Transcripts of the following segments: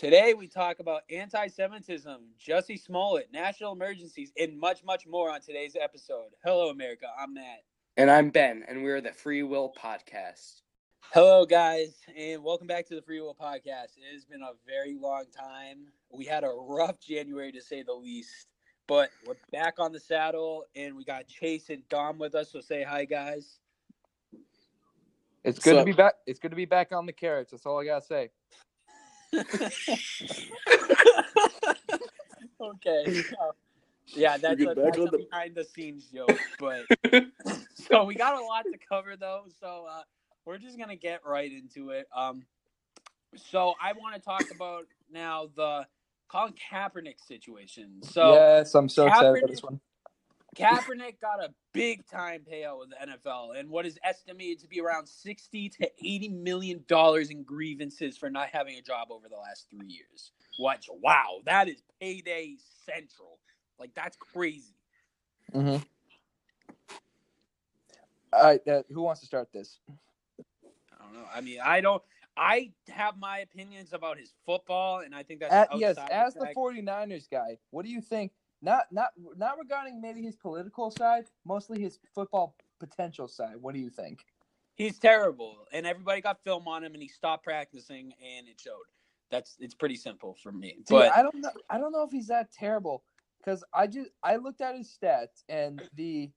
Today we talk about anti-Semitism, Jussie Smollett, national emergencies, and much, much more on today's episode. Hello, America. I'm Matt. And I'm Ben, and we're the Free Will Podcast. Hello, guys, and welcome back to the Free Will Podcast. It has been a very long time. We had a rough January to say the least, but we're back on the saddle, and we got Chase and Dom with us. So say hi, guys. It's good So- to be back. It's good to be back on the carrots. That's all I gotta say. okay. Uh, yeah, that's a, that's a the- behind the scenes joke, but so we got a lot to cover though. So uh, we're just gonna get right into it. Um, so I want to talk about now the Colin Kaepernick situation. So yes, I'm so excited about Kaepernick- this one. Kaepernick got a big time payout with the NFL and what is estimated to be around 60 to 80 million dollars in grievances for not having a job over the last 3 years. What wow, that is payday central. Like that's crazy. Mm-hmm. All right, uh, who wants to start this? I don't know. I mean, I don't I have my opinions about his football and I think that's At, yes, as the the fact- 49ers guy, what do you think? Not not not regarding maybe his political side, mostly his football potential side. What do you think? He's terrible, and everybody got film on him, and he stopped practicing, and it showed. That's it's pretty simple for me. See, but I don't know. I don't know if he's that terrible because I just I looked at his stats and the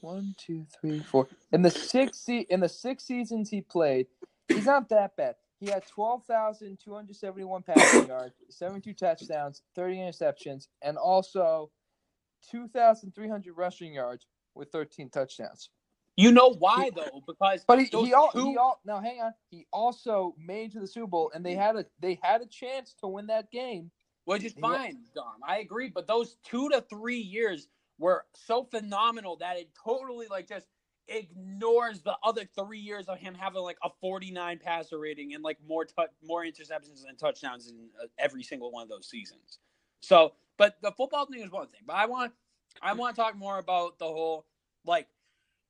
one, two, three, four in the six se- in the six seasons he played, he's not that bad. He had twelve thousand two hundred seventy one passing yards, seventy two touchdowns, thirty interceptions, and also two thousand three hundred rushing yards with thirteen touchdowns. you know why though? Because But he he, all, two- he all now hang on. He also made to the Super Bowl, and they had a they had a chance to win that game. Which is fine, Dom. I agree. But those two to three years were so phenomenal that it totally like just ignores the other three years of him having like a 49 passer rating and like more tou- more interceptions and touchdowns in uh, every single one of those seasons. So, but the football thing is one thing. But I want I want to talk more about the whole like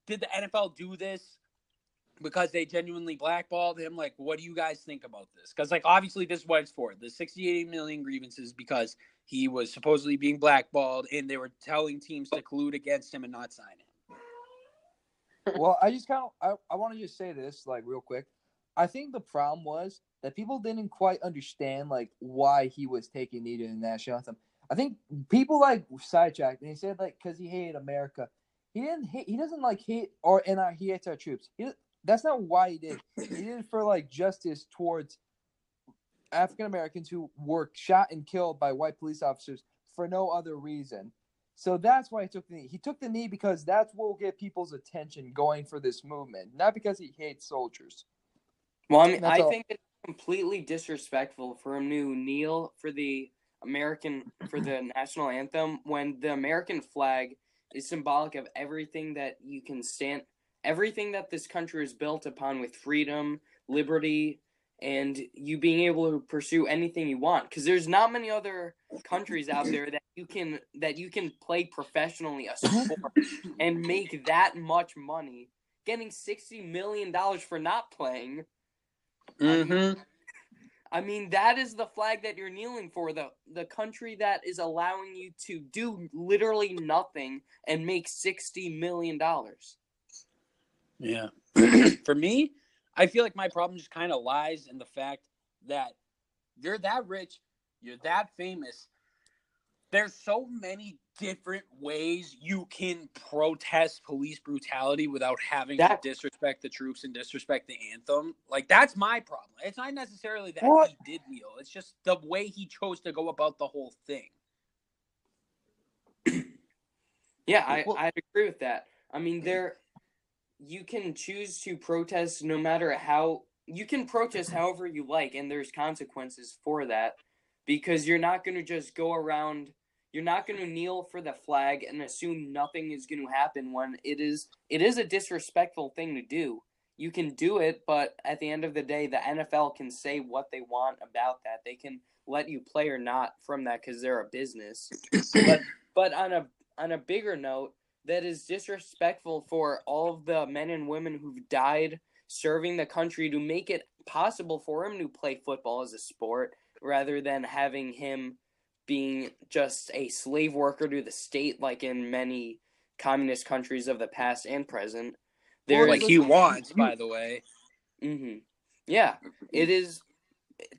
did the NFL do this because they genuinely blackballed him. Like, what do you guys think about this? Because, like, obviously, this is what it's for. The 68 million grievances because he was supposedly being blackballed, and they were telling teams to collude against him and not sign him. Well, I just kind of I, I want to just say this like real quick. I think the problem was that people didn't quite understand like why he was taking to the national anthem. I think people like sidetracked and he said like because he hated America. He didn't hate. He doesn't like hate or and uh, he hates our troops. He, that's not why he did. He did it for like justice towards African Americans who were shot and killed by white police officers for no other reason. So that's why he took the knee. He took the knee because that's what will get people's attention going for this movement, not because he hates soldiers. Well, I mean, I think it's completely disrespectful for him to kneel for the American for the national anthem when the American flag is symbolic of everything that you can stand, everything that this country is built upon with freedom, liberty, and you being able to pursue anything you want. Because there's not many other countries out there that you can that you can play professionally a sport and make that much money. Getting sixty million dollars for not playing. Mm-hmm. I mean, that is the flag that you're kneeling for. The the country that is allowing you to do literally nothing and make sixty million dollars. Yeah. For me, I feel like my problem just kind of lies in the fact that you're that rich, you're that famous. There's so many different ways you can protest police brutality without having That- to disrespect the troops and disrespect the anthem. Like that's my problem. It's not necessarily that What? he did kneel. It's just the way he chose to go about the whole thing. Yeah, I Well- I'd agree with that. I mean, there you can choose to protest no matter how you can protest however you like, and there's consequences for that because you're not going to just go around. You're not going to kneel for the flag and assume nothing is going to happen when it is it is a disrespectful thing to do. You can do it, but at the end of the day, the NFL can say what they want about that. They can let you play or not from that because they're a business. But but on a on a bigger note, that is disrespectful for all of the men and women who've died serving the country to make it possible for him to play football as a sport rather than having him being just a slave worker to the state like in many communist countries of the past and present. Or like he wants, by the way. hmm Yeah, it is.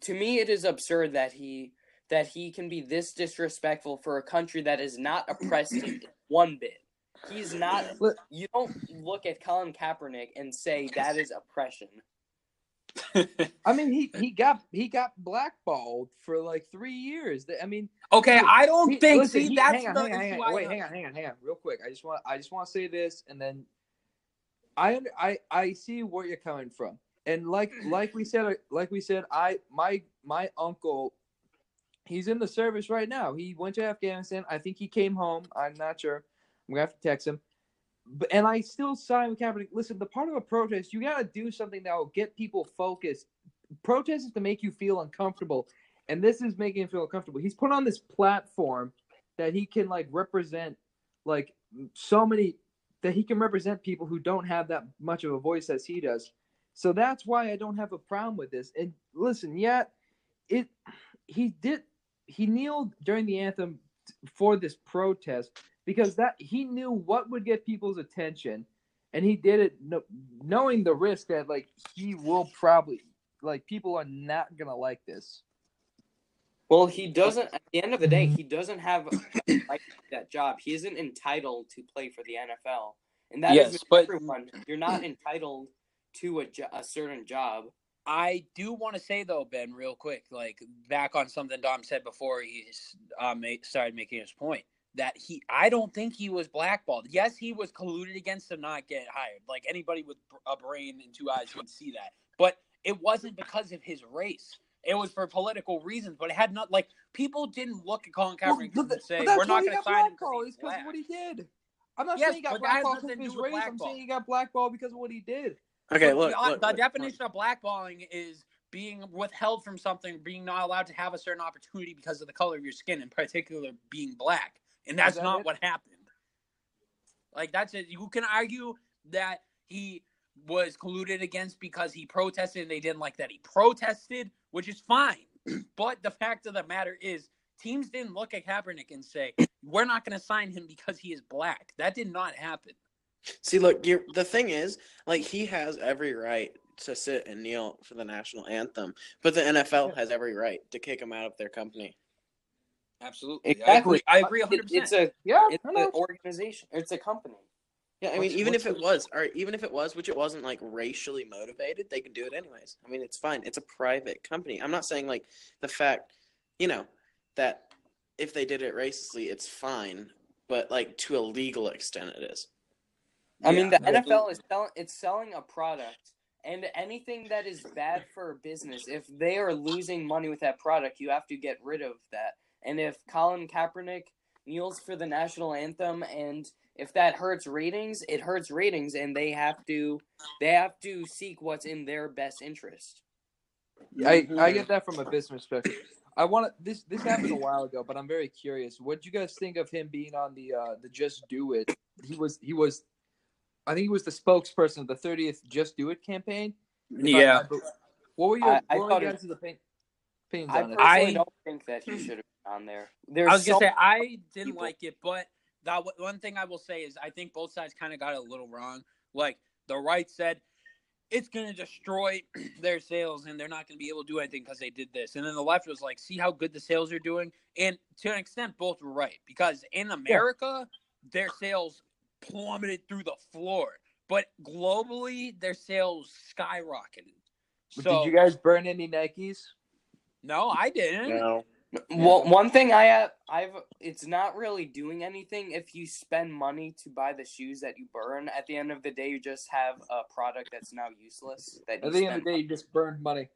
To me, it is absurd that he that he can be this disrespectful for a country that is not oppressed one bit. He's not. Look- You don't look at Colin Kaepernick and say that is oppression. I mean, he he got he got blackballed for like three years. I mean, okay, Dude, I don't he- think. listen, see, he- that's hang on, hang on, hang on. Wait, hang on, hang on, hang on, real quick. I just want I just want to say this, and then I under, I I see where you're coming from, and like like we said like we said, I my my uncle, he's in the service right now. He went to Afghanistan. I think he came home. I'm not sure. I'm gonna have to text him. But and I still side with Kaepernick. Listen, the part of a protest, you gotta do something that will get people focused. Protest is to make you feel uncomfortable, and this is making him feel uncomfortable. He's put on this platform that he can like represent, like so many that he can represent people who don't have that much of a voice as he does. So that's why I don't have a problem with this. And listen, yeah, it he did he kneeled during the anthem for this protest because that he knew what would get people's attention and he did it no, knowing the risk that like he will probably like people are not gonna like this Well, he doesn't. At the end of the day, he doesn't have like that job. He isn't entitled to play for the NFL, and that is Yes, with but- everyone. You're not entitled to a, jo- a certain job. I do want to say though, Ben, real quick, like back on something Dom said before he um, started making his point that he, I don't think he was blackballed. Yes, he was colluded against to not get hired. Like anybody with a brain and two eyes can see that, but it wasn't because of his race. It was for political reasons, but it had not like people didn't look at Colin Kaepernick Well, and say we're not going to got sign him blackballed. because It's he's because of what he did. I'm not Yes, saying he got but that has blackballed because of his do with race. I'm saying he got blackballed because of what he did. Okay, But look, the, look, the look, definition of blackballing is being withheld from something, being not allowed to have a certain opportunity because of the color of your skin, in particular being black, and that's that not it? what happened. Like that's it. You can argue that he was colluded against because he protested and they didn't like that he protested, which is fine. but the fact of the matter is, teams didn't look at Kaepernick and say, "We're not going to sign him because he is black." That did not happen. See, look, you're, the thing is, like, he has every right to sit and kneel for the national anthem, but the NFL has every right to kick him out of their company. Absolutely, Exactly. I agree. I agree, It- 100. it's a Yeah, it's an organization. It's a company. Yeah, I mean, What's- even what's if it was, or even if it was, which it wasn't, like racially motivated, they could do it anyways. I mean, it's fine. It's a private company. I'm not saying like the fact, you know, that if they did it racistly, it's fine, but like to a legal extent, it is. I mean, the Yeah, NFL is selling it's selling a product, and anything that is bad for a business, if they are losing money with that product, you have to get rid of that. And if Colin Kaepernick kneels for the national anthem, and if that hurts ratings, it hurts ratings, and they have to they have to seek what's in their best interest. I, I get that from a business perspective. I want. This this happened a while ago, but I'm very curious. What do you guys think of him being on the uh the Just Do It? He was he was, I think he was the spokesperson of the 30th Just Do It campaign. If Yeah. I what were your I- I were thought your it- guys' opinion, opinions I on it? I- don't think that he should have been on there. There's I was gonna so say I didn't people- like it, but that one thing I will say is I think both sides kind of got it a little wrong. Like the right said it's gonna destroy their sales and they're not gonna be able to do anything because they did this, and then the left was like, see how good the sales are doing, and to an extent both were right because in America their sales plummeted through the floor, but globally their sales skyrocketed. So Did you guys burn any Nikes? no, I didn't. No. Well, one thing I have, I've, it's not really doing anything if you spend money to buy the shoes that you burn. At the end of the day, you just have a product that's now useless. That you At the end of the day, you just burned money.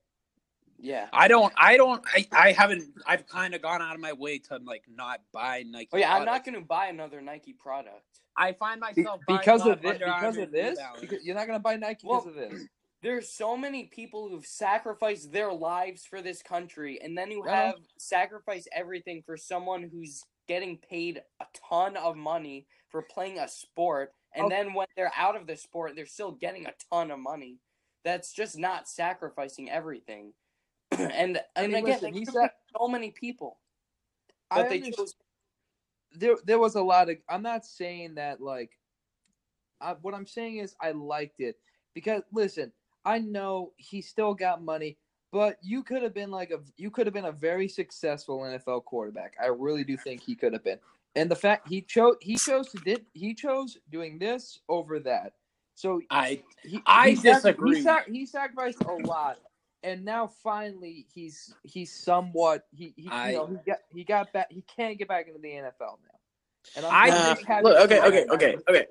yeah. I don't. I don't. I, I haven't. I've kind of gone out of my way to like not buy Nike. Oh yeah, I'm not going to buy another Nike product. I find myself buying because off of this, because of this, New Balance. because you're not gonna buy Nike Well, because of this. There's so many people who've sacrificed their lives for this country, and then you Well- have sacrificed everything for someone who's getting paid a ton of money for playing a sport, and Oh. then when they're out of the sport, they're still getting a ton of money. That's just not sacrificing everything. and and mean, again, listen, they said- so many people, I but they understand- chose. there there was a lot of I'm not saying that like I, what I'm saying is I liked it because listen, I know he still got money, but you could have been like a you could have been a very successful NFL quarterback. I really do think he could have been. And the fact he chose he chose to did he chose doing this over that. So I he, I he sac- disagree. He, sac- he sacrificed a lot, and now finally he's he's somewhat he, he I- you know he got he got back he can't get back into the NFL now. And I I'm think- happy Look, to okay, okay, okay, okay.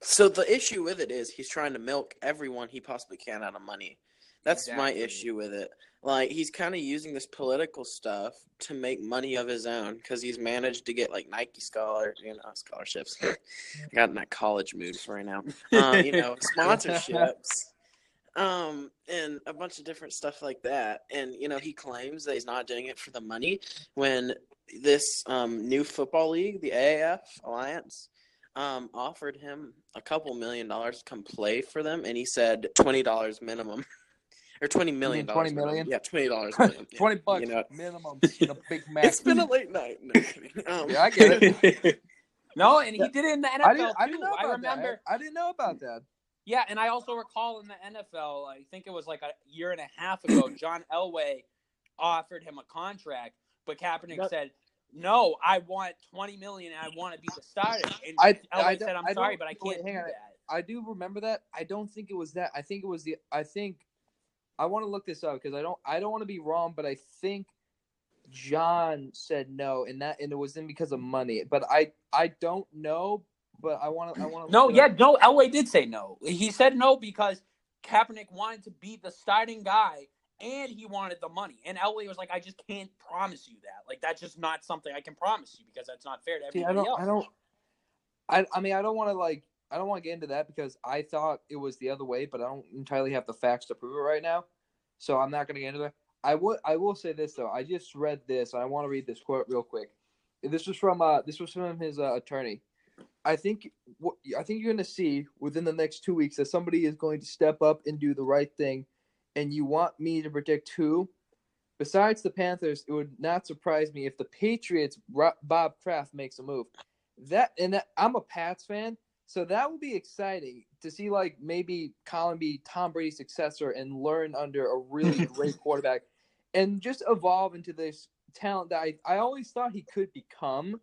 So the issue with it is he's trying to milk everyone he possibly can out of money. That's my issue with it. Like he's kind of using this political stuff to make money of his own because he's managed to get like Nike scholar, you know, scholarships. Got in that college mood right now. Um, you know, sponsorships, um, and a bunch of different stuff like that. And you know, he claims that he's not doing it for the money when this um, new football league, the AAF Alliance, um, offered him a couple million dollars to come play for them, and he said twenty dollars minimum, or twenty million dollars. 20 million? Yeah, twenty dollars. minimum. Yeah, Twenty bucks You know, minimum in a Big Mac. it's been a late night. No. Um, Yeah, I get it. no, and he did it in the NFL I didn't. I didn't know about I remember. that. I didn't know about that. Yeah, and I also recall in the NFL, I think it was like a year and a half ago, John Elway offered him a contract, but Kaepernick Yep. said, "No, I want twenty million. and I want to be the starter." And I- I said, "I'm I sorry, but I can't hang do on. that." I do remember that. I don't think it was that. I think it was the. I think. I want to look this up because I don't. I don't want to be wrong, but I think John said no, and that and it was in because of money. But I I don't know. But I want to. I want to. No, yeah, no, Elway did say no. He said no because Kaepernick wanted to be the starting guy and he wanted the money. And Elway was like, I just can't promise you that. Like that's just not something I can promise you because that's not fair to everybody See, I don't. else. I don't. I. I mean, I don't want to like. I don't want to get into that because I thought it was the other way, but I don't entirely have the facts to prove it right now. So I'm not going to get into that. I would. I will say this though. I just read this. and I want to read this quote real quick. This was from. Uh, this was from his uh, attorney. I think. What I think you're going to see within the next two weeks that somebody is going to step up and do the right thing, and you want me to predict who. Besides the Panthers, it would not surprise me if the Patriots Bob Kraft makes a move. That and that, I'm a Pats fan, so that will be exciting to see like maybe Colin be Tom Brady's successor and learn under a really great quarterback and just evolve into this talent that I, I always thought he could become.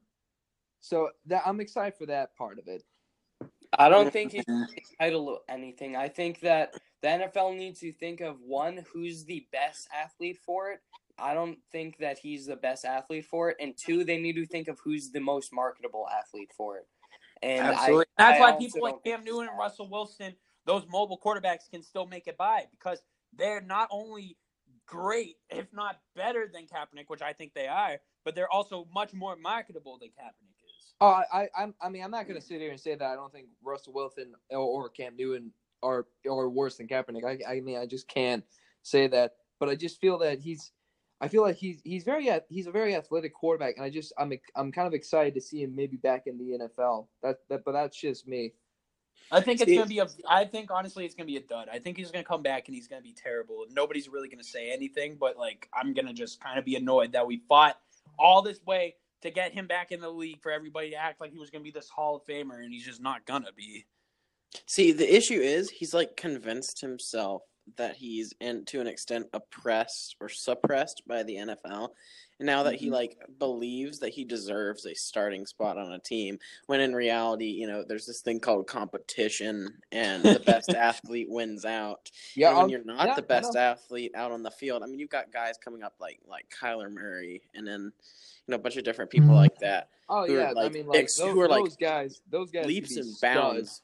So that I'm excited for that part of it. I don't think he's entitled to anything. I think that the NFL needs to think of one, who's the best athlete for it. I don't think that he's the best athlete for it, and two, they need to think of who's the most marketable athlete for it. And Absolutely. I, That's I why people like don't Cam Newton and Russell Wilson, those mobile quarterbacks, can still make it by because they're not only great, if not better than Kaepernick, which I think they are, but they're also much more marketable than Kaepernick is. Oh, I, I, I'm- I mean, I'm not going to sit here and say that I don't think Russell Wilson or, or Cam Newton are are worse than Kaepernick. I, I mean, I just can't say that. But I just feel that he's, I feel like he's he's very he's a very athletic quarterback, and I just I'm I'm kind of excited to see him maybe back in the NFL. That, that but that's just me. I think it's gonna be a. I think honestly, it's gonna be a dud. I think he's gonna come back and he's gonna be terrible. Nobody's really gonna say anything, but like I'm gonna just kind of be annoyed that we fought all this way to get him back in the league for everybody to act like he was gonna be this Hall of Famer, and he's just not gonna be. See, the issue is he's like convinced himself that he's in to an extent oppressed or suppressed by the NFL. And now that he Mhm. like believes that he deserves a starting spot on a team, when in reality, you know, there's this thing called competition and the best athlete wins out. Yeah, and when you're not yeah, the best athlete out on the field, I mean, you've got guys coming up like like Kyler Murray, and then you know a bunch of different people like that, Oh are, yeah, I mean like ex- those, who are, like, those guys, those guys leaps and bounds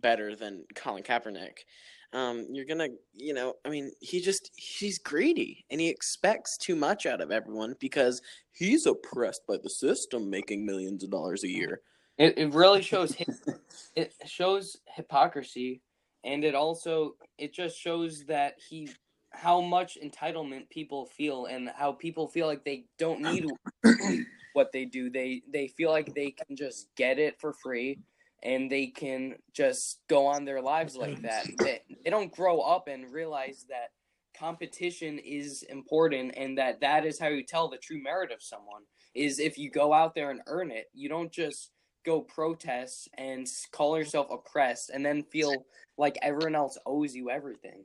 better than Colin Kaepernick. Um, you're gonna, you know, I mean, he just he's greedy and he expects too much out of everyone because he's oppressed by the system, making millions of dollars a year. It, it really shows it shows hypocrisy, and it also it just shows that he how much entitlement people feel and how people feel like they don't need what they do. They they feel like they can just get it for free and they can just go on their lives like that. They, they don't grow up and realize that competition is important and that that is how you tell the true merit of someone is if you go out there and earn it you don't just go protest and call yourself oppressed and then feel like everyone else owes you everything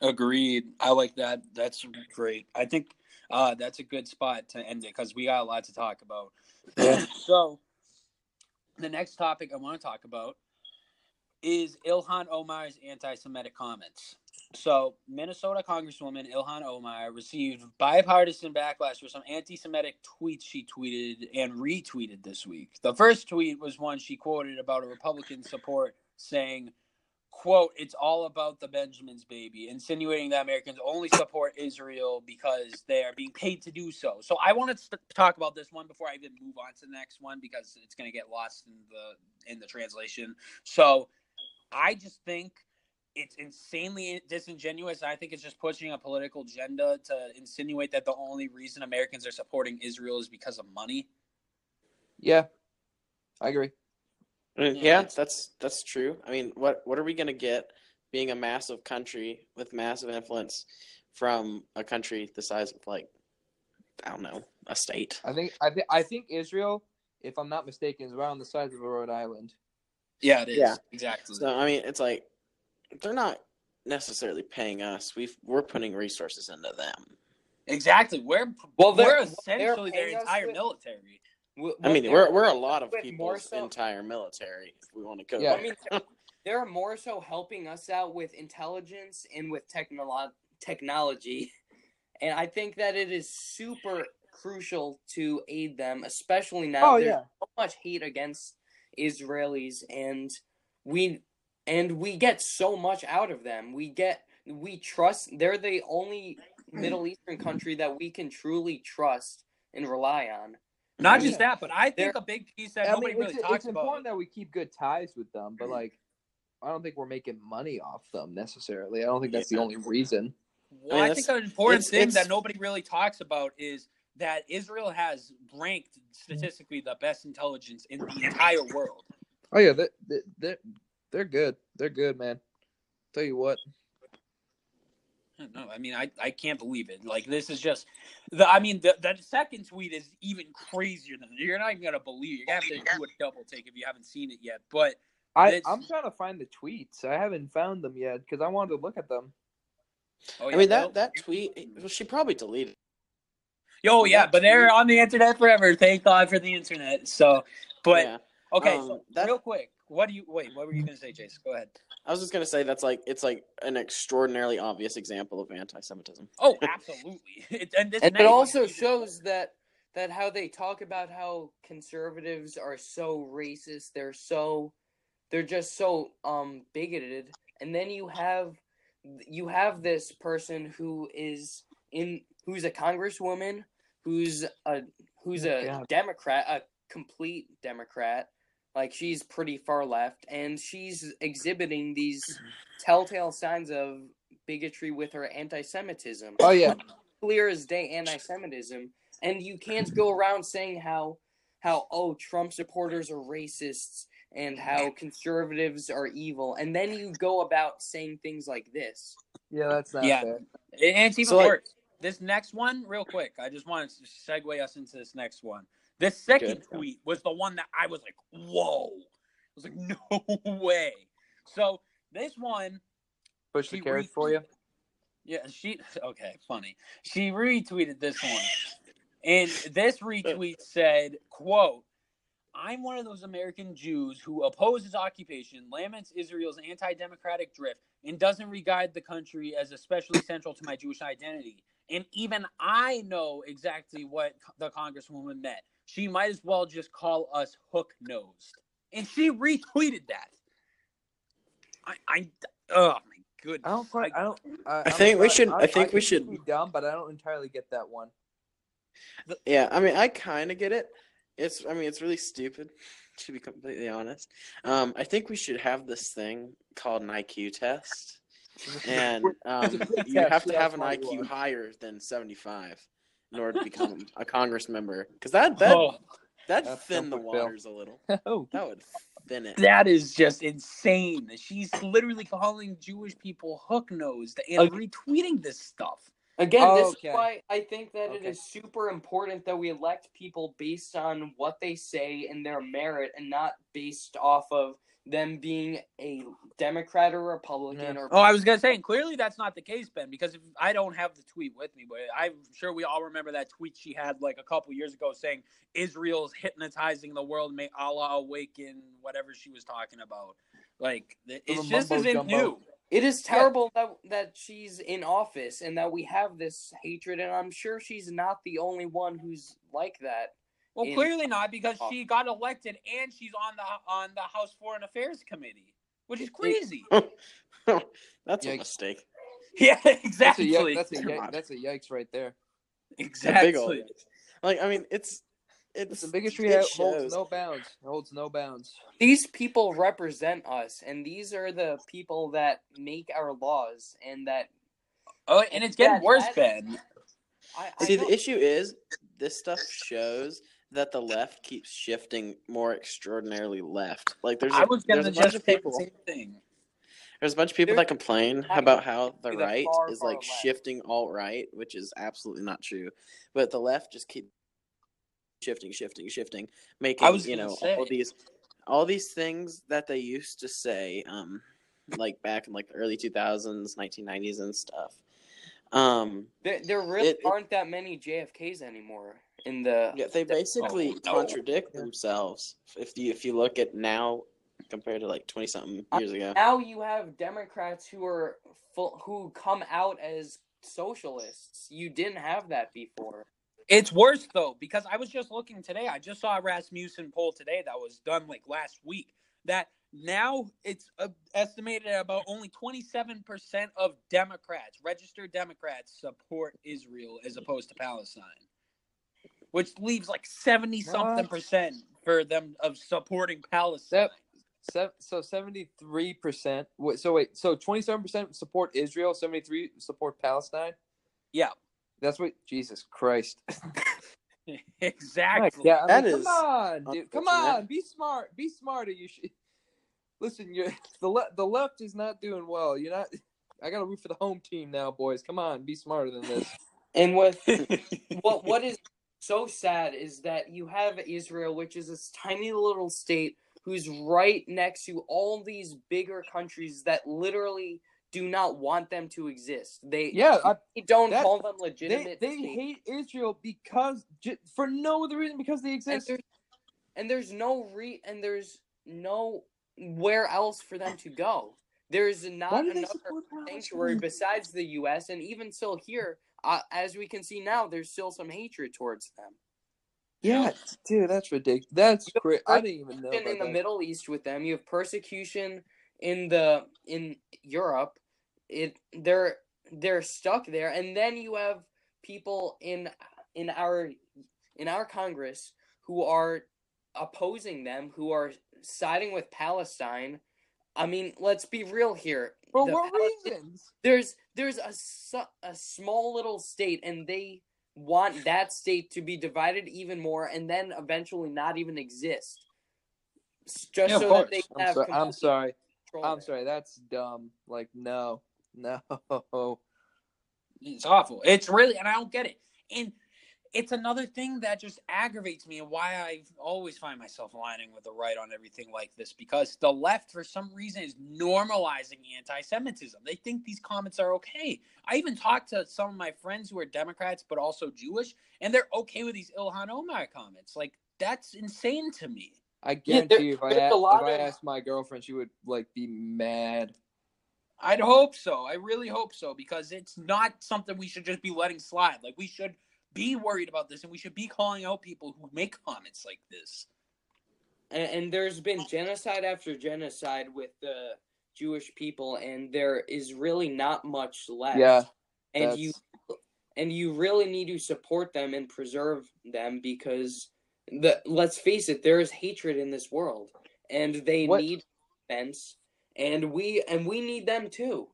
Agreed. I like that. That's great. I think uh, that's a good spot to end it because we got a lot to talk about. Yeah. so, the next topic I want to talk about is Ilhan Omar's anti-Semitic comments. So, Minnesota Congresswoman Ilhan Omar received bipartisan backlash for some anti-Semitic tweets she tweeted and retweeted this week. The first tweet was one she quoted about a Republican support saying, quote, it's all about the Benjamins, baby, insinuating that Americans only support Israel because they are being paid to do so. So I want to talk about this one before I even move on to the next one because it's going to get lost in the in the translation. So I just think it's insanely disingenuous. I think it's just pushing a political agenda to insinuate that the only reason Americans are supporting Israel is because of money. Yeah, I agree. I mean, Yeah, yeah, that's that's true. I mean, what what are we gonna get being a massive country with massive influence from a country the size of like I don't know a state? I think I think I think Israel, if I'm not mistaken, is around the size of a Rhode Island. Yeah, it is. Yeah. Exactly. So I mean, it's like they're not necessarily paying us. We we're putting resources into them. exactly. We're Well, they're- we're essentially their entire with- military. Wh- I mean, we're we're a lot of but more people's so- entire military. If we want to go, Yeah. I mean, they're, they're more so helping us out with intelligence and with technolo- technology. And I think that it is super crucial to aid them, especially now. Oh There's yeah, so much hate against Israelis, and we and we get so much out of them. We get we trust. They're the only Middle Eastern country that we can truly trust and rely on. Not just that, but I think a big piece that I nobody mean, really it's, talks it's important about. that we keep good ties with them, but like, I don't think we're making money off them necessarily. I don't think that's the only reason. Well, I I, think an important it's- thing it's- that nobody really talks about is that Israel has ranked statistically the best intelligence in the entire world. Oh yeah, they they they're, they're good. They're good, man. Tell you what. No, I mean, I, I can't believe it. Like this is just the. I mean, the, the second tweet is even crazier than you're not even gonna believe. You're gonna have to do a double take if you haven't seen it yet. But I I'm trying to find the tweets. I haven't found them yet because I wanted to look at them. oh, I mean Bill? that that tweet. Well, she probably deleted. it. Oh yeah, but they're on the internet forever. Thank God for the internet. So, but yeah. okay, um, so that- real quick, what do you wait? What were you gonna say, Jason? Go ahead. I was just gonna say that's like it's like an extraordinarily obvious example of anti-Semitism. Oh, absolutely. It, and this and night it also even- shows that that how they talk about how conservatives are so racist they're so they're just so um bigoted and then you have you have this person who is in who's a congresswoman who's a who's Oh, a God. democrat a complete democrat like she's pretty far left and she's exhibiting these telltale signs of bigotry with her anti-semitism Oh yeah, clear as day anti-Semitism, and you can't go around saying how how oh Trump supporters are racists and how conservatives are evil, and then you go about saying things like this. yeah. That's not Yeah. fair. And it's even So, like- worse. This next one, real quick, I just wanted to segue us into this next one. This second Good. tweet was the one that I was like, whoa. I was like, no way. So this one, Push the She carrot for you. yeah, she okay, funny. She retweeted this one. And this retweet said, quote, I'm one of those American Jews who opposes occupation, laments Israel's anti democratic drift, and doesn't regard the country as especially central to my Jewish identity. And even I know exactly what the Congresswoman meant. She might as well just call us hook nosed. And she retweeted that. I, I, oh my goodness. I don't quite. I don't. I, I think we should- I think we can should- Be dumb, but I don't entirely get that one. Yeah, I mean, I kind of get it. It's, I mean, it's really stupid, to be completely honest. Um, I think we should have this thing called an IQ test, and um, It's a quick you have to have an IQ higher than seventy-five in order to become a Congress member. Because that that Oh, That'd That's thin the no quick waters a little. oh, That would thin it. That is just insane. She's literally calling Jewish people hook nosed and Okay. retweeting this stuff. Again, this Okay. is why I think that it Okay. is super important that we elect people based on what they say and their merit and not based off of them being a Democrat or Republican Yeah. or Oh, I was gonna say, and clearly that's not the case, Ben, because if I don't have the tweet with me, but I'm sure we all remember that tweet she had like a couple years ago saying Israel's hypnotizing the world, may Allah awaken, whatever she was talking about. Like it's just isn't jumbo. new. It is terrible that that she's in office and that we have this hatred, and I'm sure she's not the only one who's like that. Well, in- clearly not because she got elected and she's on the on the House Foreign Affairs Committee, which is It- it- crazy. That's a mistake. yeah, that's a exactly. yikes, that's a yikes, that's a yikes right there. Exactly. yikes. Like I mean, it's it's The bigotry it holds no bounds. Holds no bounds. These people represent us, and these are the people that make our laws, and that Oh, and it's getting Yeah, worse, that- Ben. I, I See, know- the issue is this stuff shows that the left keeps shifting more extraordinarily left. Like there's a, I was there's a bunch just of people. the same thing. There's a bunch of people There's- that complain about how the right far, is like shifting alt right, which is absolutely not true. But the left just keep shifting, shifting, shifting, making you know say. all these all these things that they used to say, um, like back in like the early 2000s, 1990s, and stuff. Um, there, there really it- aren't that many JFKs anymore in the. Yeah, they basically no. contradict themselves. If you if you look at now compared to like twenty something years ago. Now you have Democrats who are full, who come out as socialists. You didn't have that before. It's worse though because I was just looking today. I just saw a Rasmussen poll today that was done like last week. That now it's uh, estimated at about only 27% of Democrats, registered Democrats, support Israel as opposed to Palestine, which leaves like 70 something What? percent for them of supporting Palestine. Sev- So seventy three percent. So wait. So twenty seven percent support Israel. Seventy three support Palestine. Yeah, That's what Jesus Christ. exactly. Yeah, I That mean, is come on, dude. Come on, be smart. Be smarter. You should listen. You're the le- the left is not doing well. You're not. I got to root for the home team now, boys. Come on, be smarter than this. And with what what is so sad is that you have Israel, which is this tiny little state who's right next to all these bigger countries that literally do not want them to exist. They Yeah, I, they don't that- call them legitimate. they states. hate Israel because for no other reason because they and exist. there's, and there's no re and there's no where else for them to go. There's not Why do another sanctuary besides the U.S. and even still here, uh, as we can see now, there's still some hatred towards them. Yeah, dude, that's ridiculous. That's crazy. I didn't even know in, the that. Middle East with them. You have persecution in the in Europe. It they're they're stuck there, and then you have people in in our in our Congress who are opposing them, who are siding with Palestine. I mean, let's be real here. For The what Palestin- reasons? there's there's a su- a small little state and they want that state to be divided even more and then eventually not even exist just Yeah, so that they I'm, have so- I'm sorry. I'm there. sorry. That's dumb. Like, no, no. It's awful. It's really, and I don't get it. And it's another thing that just aggravates me and why I always find myself aligning with the right on everything like this because the left, for some reason, is normalizing anti Semitism. They think these comments are okay. I even talked to some of my friends who are Democrats but also Jewish, and they're okay with these Ilhan Omar comments. Like, that's insane to me. I Yeah, guarantee there- you, if I, asked, lot if I of- asked my girlfriend, she would like be mad. I'd hope so. I really hope so because it's not something we should just be letting slide. Like, we should be worried about this and we should be calling out people who make comments like this. and, and there's been genocide after genocide with the Jewish people and there is really not much left Yeah, and you and you really need to support them and preserve them because the let's face it there is hatred in this world and they What- need defense and we and we need them too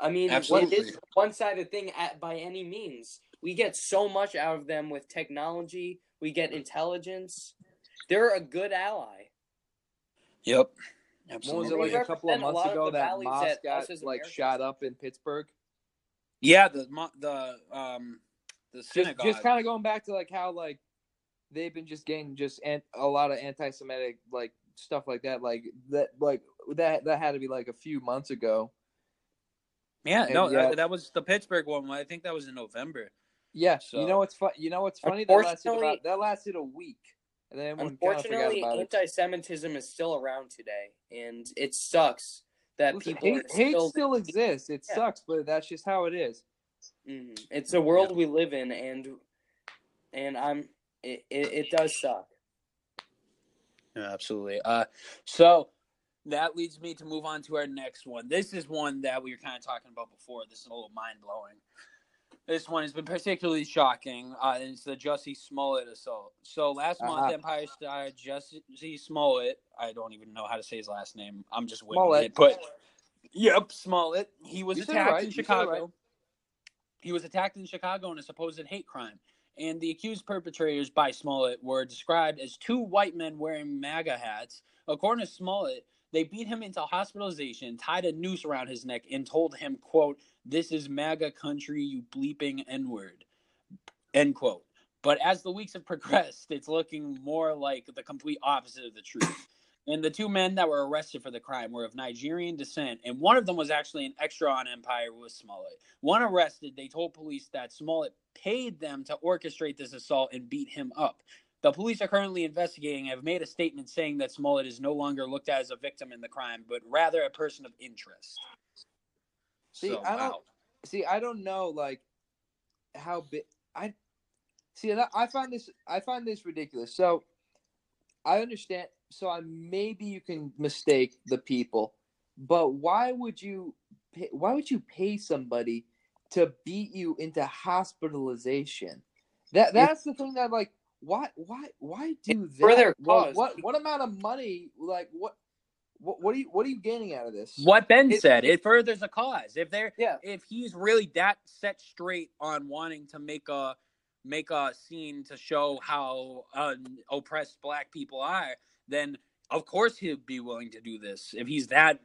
i mean Absolutely. it is a one-sided thing at by any means we get so much out of them with technology we get intelligence they're a good ally. Yep. What was it like a couple of months lot of ago that values Moss that got like Americans shot up in Pittsburgh? Yeah, the the um the Just, synagogue. just kind of going back to like how like they've been just getting just an, a lot of anti-Semitic like stuff like that. Like that, like that that had to be like a few months ago. yeah, and no, yeah. That, that was the Pittsburgh one. I think that was in November. Yeah, So- you know what's fun? You know what's funny? That lasted about that lasted a week, and then everyone kind of forgot Unfortunately, anti-Semitism is still around today, and it sucks that Listen, people hate, are hate still. still exists. It Yeah. sucks, but that's just how it is. Mhm. It's a world we live in, and and I'm it, it, it does suck. Yeah, absolutely. Uh, so that leads me to move on to our next one. This is one that we were kind of talking about before. This is a little mind blowing. This one has been particularly shocking. Uh, and it's the Jussie Smollett assault. So last month, Uh-huh. Empire star Jussie Smollett. I don't even know how to say his last name. I'm just Smollett. it. But yep, Smollett. He was You attacked right. in Chicago. right. He was attacked in Chicago in a supposed hate crime. And the accused perpetrators by Smollett were described as two white men wearing MAGA hats. According to Smollett, they beat him into hospitalization, tied a noose around his neck, and told him, quote, this is MAGA country, you bleeping N-word, end quote. But as the weeks have progressed, it's looking more like the complete opposite of the truth. And the two men that were arrested for the crime were of Nigerian descent, and one of them was actually an extra on Empire with Smollett. One arrested, they told police that Smollett paid them to orchestrate this assault and beat him up. The police are currently investigating have made a statement saying that Smollett is no longer looked at as a victim in the crime, but rather a person of interest. See, So, I don't- wow. See, I don't know like how big I see. I- I find this I find this ridiculous. So I understand. So I maybe you can mistake the people, but why would you? Pay, why would you pay somebody to beat you into hospitalization? That that's the thing that like why why why do that? for their cause. what what amount of money? Like what what what are you what are you gaining out of this? What Ben It- said, it furthers a cause. If they're Yeah. if he's really that set straight on wanting to make a make a scene to show how uh, oppressed black people are, then of course he'd be willing to do this. If he's that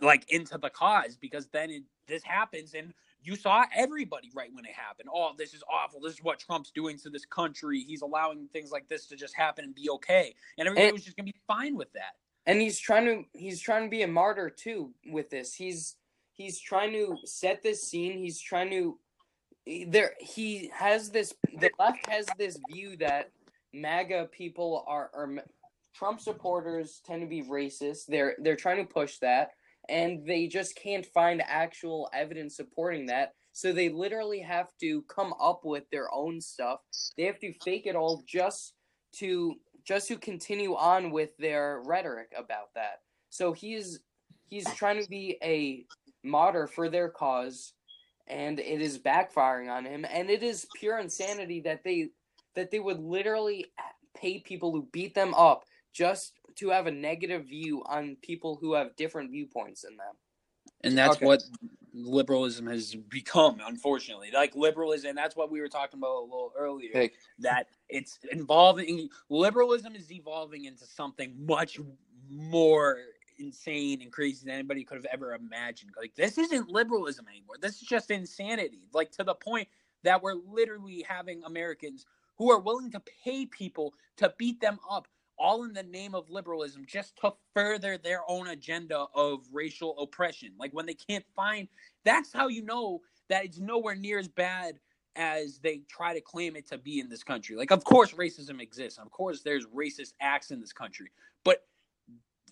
like into the cause, because then it, this happens and you saw everybody right when it happened. Oh, this is awful. This is what Trump's doing to this country. He's allowing things like this to just happen and be okay, and everybody And- was just gonna be fine with that. and he's trying to he's trying to be a martyr too with this he's he's trying to set this scene he's trying to there he has this the left has this view that maga people are are trump supporters tend to be racist they're they're trying to push that and they just can't find actual evidence supporting that so they literally have to come up with their own stuff they have to fake it all just to just to continue on with their rhetoric about that. So he's he's trying to be a martyr for their cause, and it is backfiring on him. And it is pure insanity that they that they would literally pay people who beat them up just to have a negative view on people who have different viewpoints than them. And that's Okay. what liberalism has become, unfortunately. Like liberalism, that's what we were talking about a little earlier. Hey, That it's involving liberalism is evolving into something much more insane and crazy than anybody could have ever imagined. Like this isn't liberalism anymore. This is just insanity. Like to the point that we're literally having Americans who are willing to pay people to beat them up all in the name of liberalism just to further their own agenda of racial oppression. Like when they can't find that's how you know that it's nowhere near as bad as they try to claim it to be in this country. Like of course racism exists. Of course there's racist acts in this country. But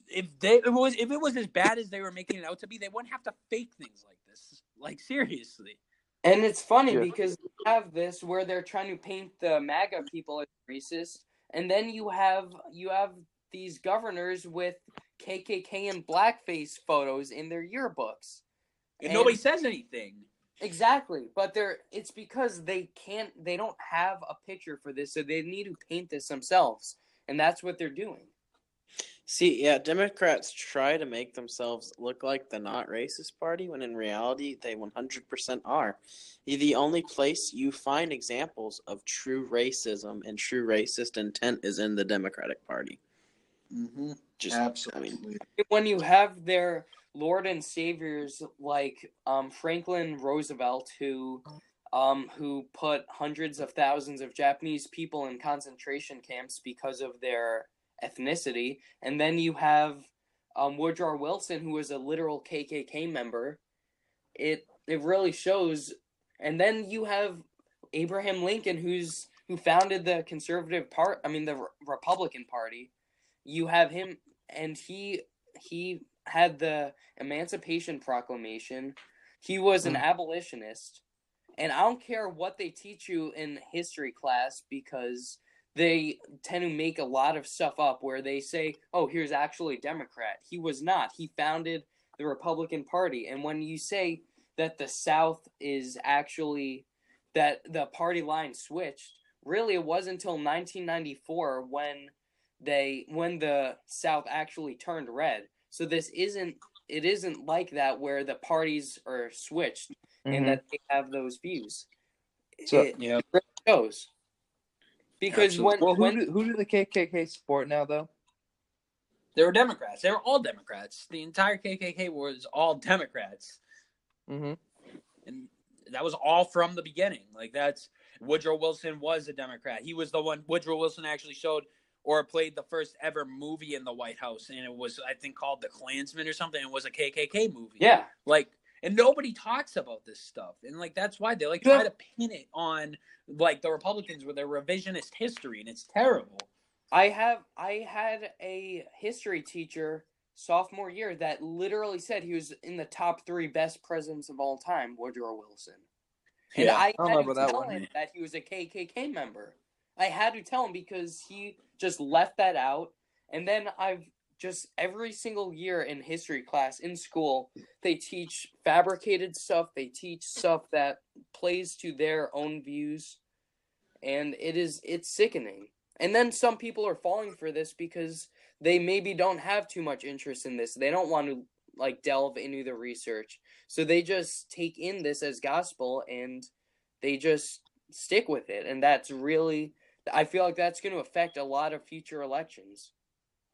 if they if it was if it was as bad as they were making it out to be, they wouldn't have to fake things like this. Like seriously. And it's funny Yeah. because you have this where they're trying to paint the MAGA people as racist, and then you have you have these governors with KKK and blackface photos in their yearbooks. And And- nobody says anything. Exactly, but they're it's because they can't they don't have a picture for this, so they need to paint this themselves, and that's what they're doing. See, yeah, Democrats try to make themselves look like the not racist party when in reality they 100% are. The only place you find examples of true racism and true racist intent is in the Democratic Party. Mm-hmm. Just, Absolutely. I mean, when you have their lord and saviors like um, Franklin Roosevelt, who um, who put hundreds of thousands of Japanese people in concentration camps because of their ethnicity, and then you have um, Woodrow Wilson, who was a literal KKK member. It it really shows, and then you have Abraham Lincoln, who's who founded the conservative part. I mean, the Re- Republican Party. You have him, and he he had the Emancipation Proclamation. He was an abolitionist, and I don't care what they teach you in history class because they tend to make a lot of stuff up where they say, "Oh, here's actually a Democrat." He was not. He founded the Republican Party, and when you say that the South is actually that the party line switched, really it wasn't until 1994 when they when the South actually turned red. So this isn't it isn't like that where the parties are switched and Mhm. that they have those views. So- it Yeah. shows because Absolutely. when well, who when do, who do the KKK support now though? They were Democrats. They were all Democrats. The entire KKK was all Democrats. Mm-hmm. and that was all from the beginning. Like that's Woodrow Wilson was a Democrat. He was the one Woodrow Wilson actually showed or played the first ever movie in the White House, and it was I think called The Klansman or something. It was a KKK movie. yeah like and nobody talks about this stuff, and like that's why they like try to pin it on like the Republicans with their revisionist history, and it's terrible. I have I had a history teacher sophomore year that literally said he was in the top three best presidents of all time, Woodrow Wilson. And Yeah. I I don't had know to about that one. him that he was a KKK member. I had to tell him because he just left that out. And then I've just every single year in history class in school, they teach fabricated stuff. They teach stuff that plays to their own views, and it is it's sickening. And then some people are falling for this because they maybe don't have too much interest in this. They don't want to like delve into the research. So they just take in this as gospel and they just stick with it. And that's really I feel like that's going to affect a lot of future elections.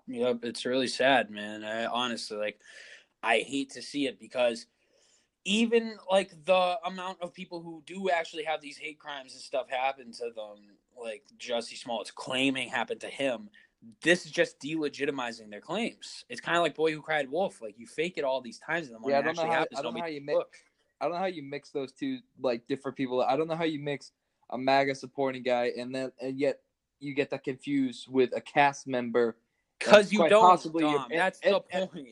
Yep, it's really sad, man. I honestly like I hate to see it because even like the amount of people who do actually have these hate crimes and stuff happen to them, like Jussie Smollett's claiming happened to him, this is just delegitimizing their claims. It's kind of like Boy Who Cried Wolf. Like you fake it all these times, and then when Yeah, I it don't know actually how- happens, I don't know how you look. I don't know how you mix those two like different people. I don't know how you mix a MAGA supporting guy and then and yet you get that confused with a cast member. Because you don't, possibly- Dom. and- That's and- the and- point.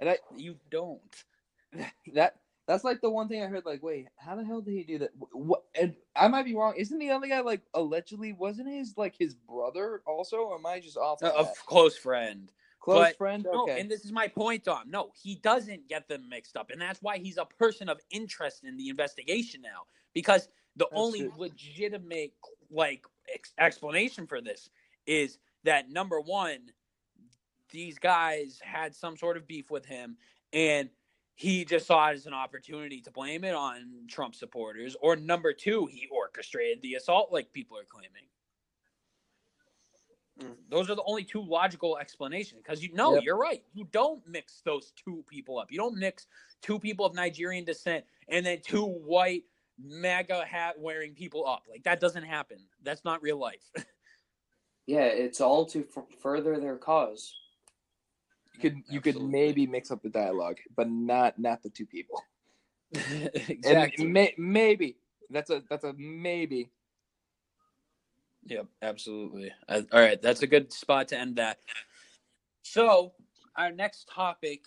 And I You don't. that that's like the one thing I heard. Like, wait, how the hell did he do that? What? And I might be wrong. Isn't the other guy like allegedly wasn't his like his brother also? Or am I just off? A, on a close friend. Close but- friend. No, Okay. and this is my point, Dom. No, he doesn't get them mixed up, and that's why he's a person of interest in the investigation now. Because the That's only true. legitimate like ex- explanation for this is that number one, these guys had some sort of beef with him, and he just saw it as an opportunity to blame it on Trump supporters. Or number two, he orchestrated the assault, like people are claiming. Those are the only two logical explanations. Because you know, Yep. you're right. You don't mix those two people up. You don't mix two people of Nigerian descent and then two white MAGA hat wearing people up. Like that doesn't happen. That's not real life. Yeah, it's all to f- further their cause. You could you could maybe mix up the dialogue, but not not the two people. exactly. May, maybe that's a that's a maybe. Yep, absolutely. Uh, all right, that's a good spot to end that. So, our next topic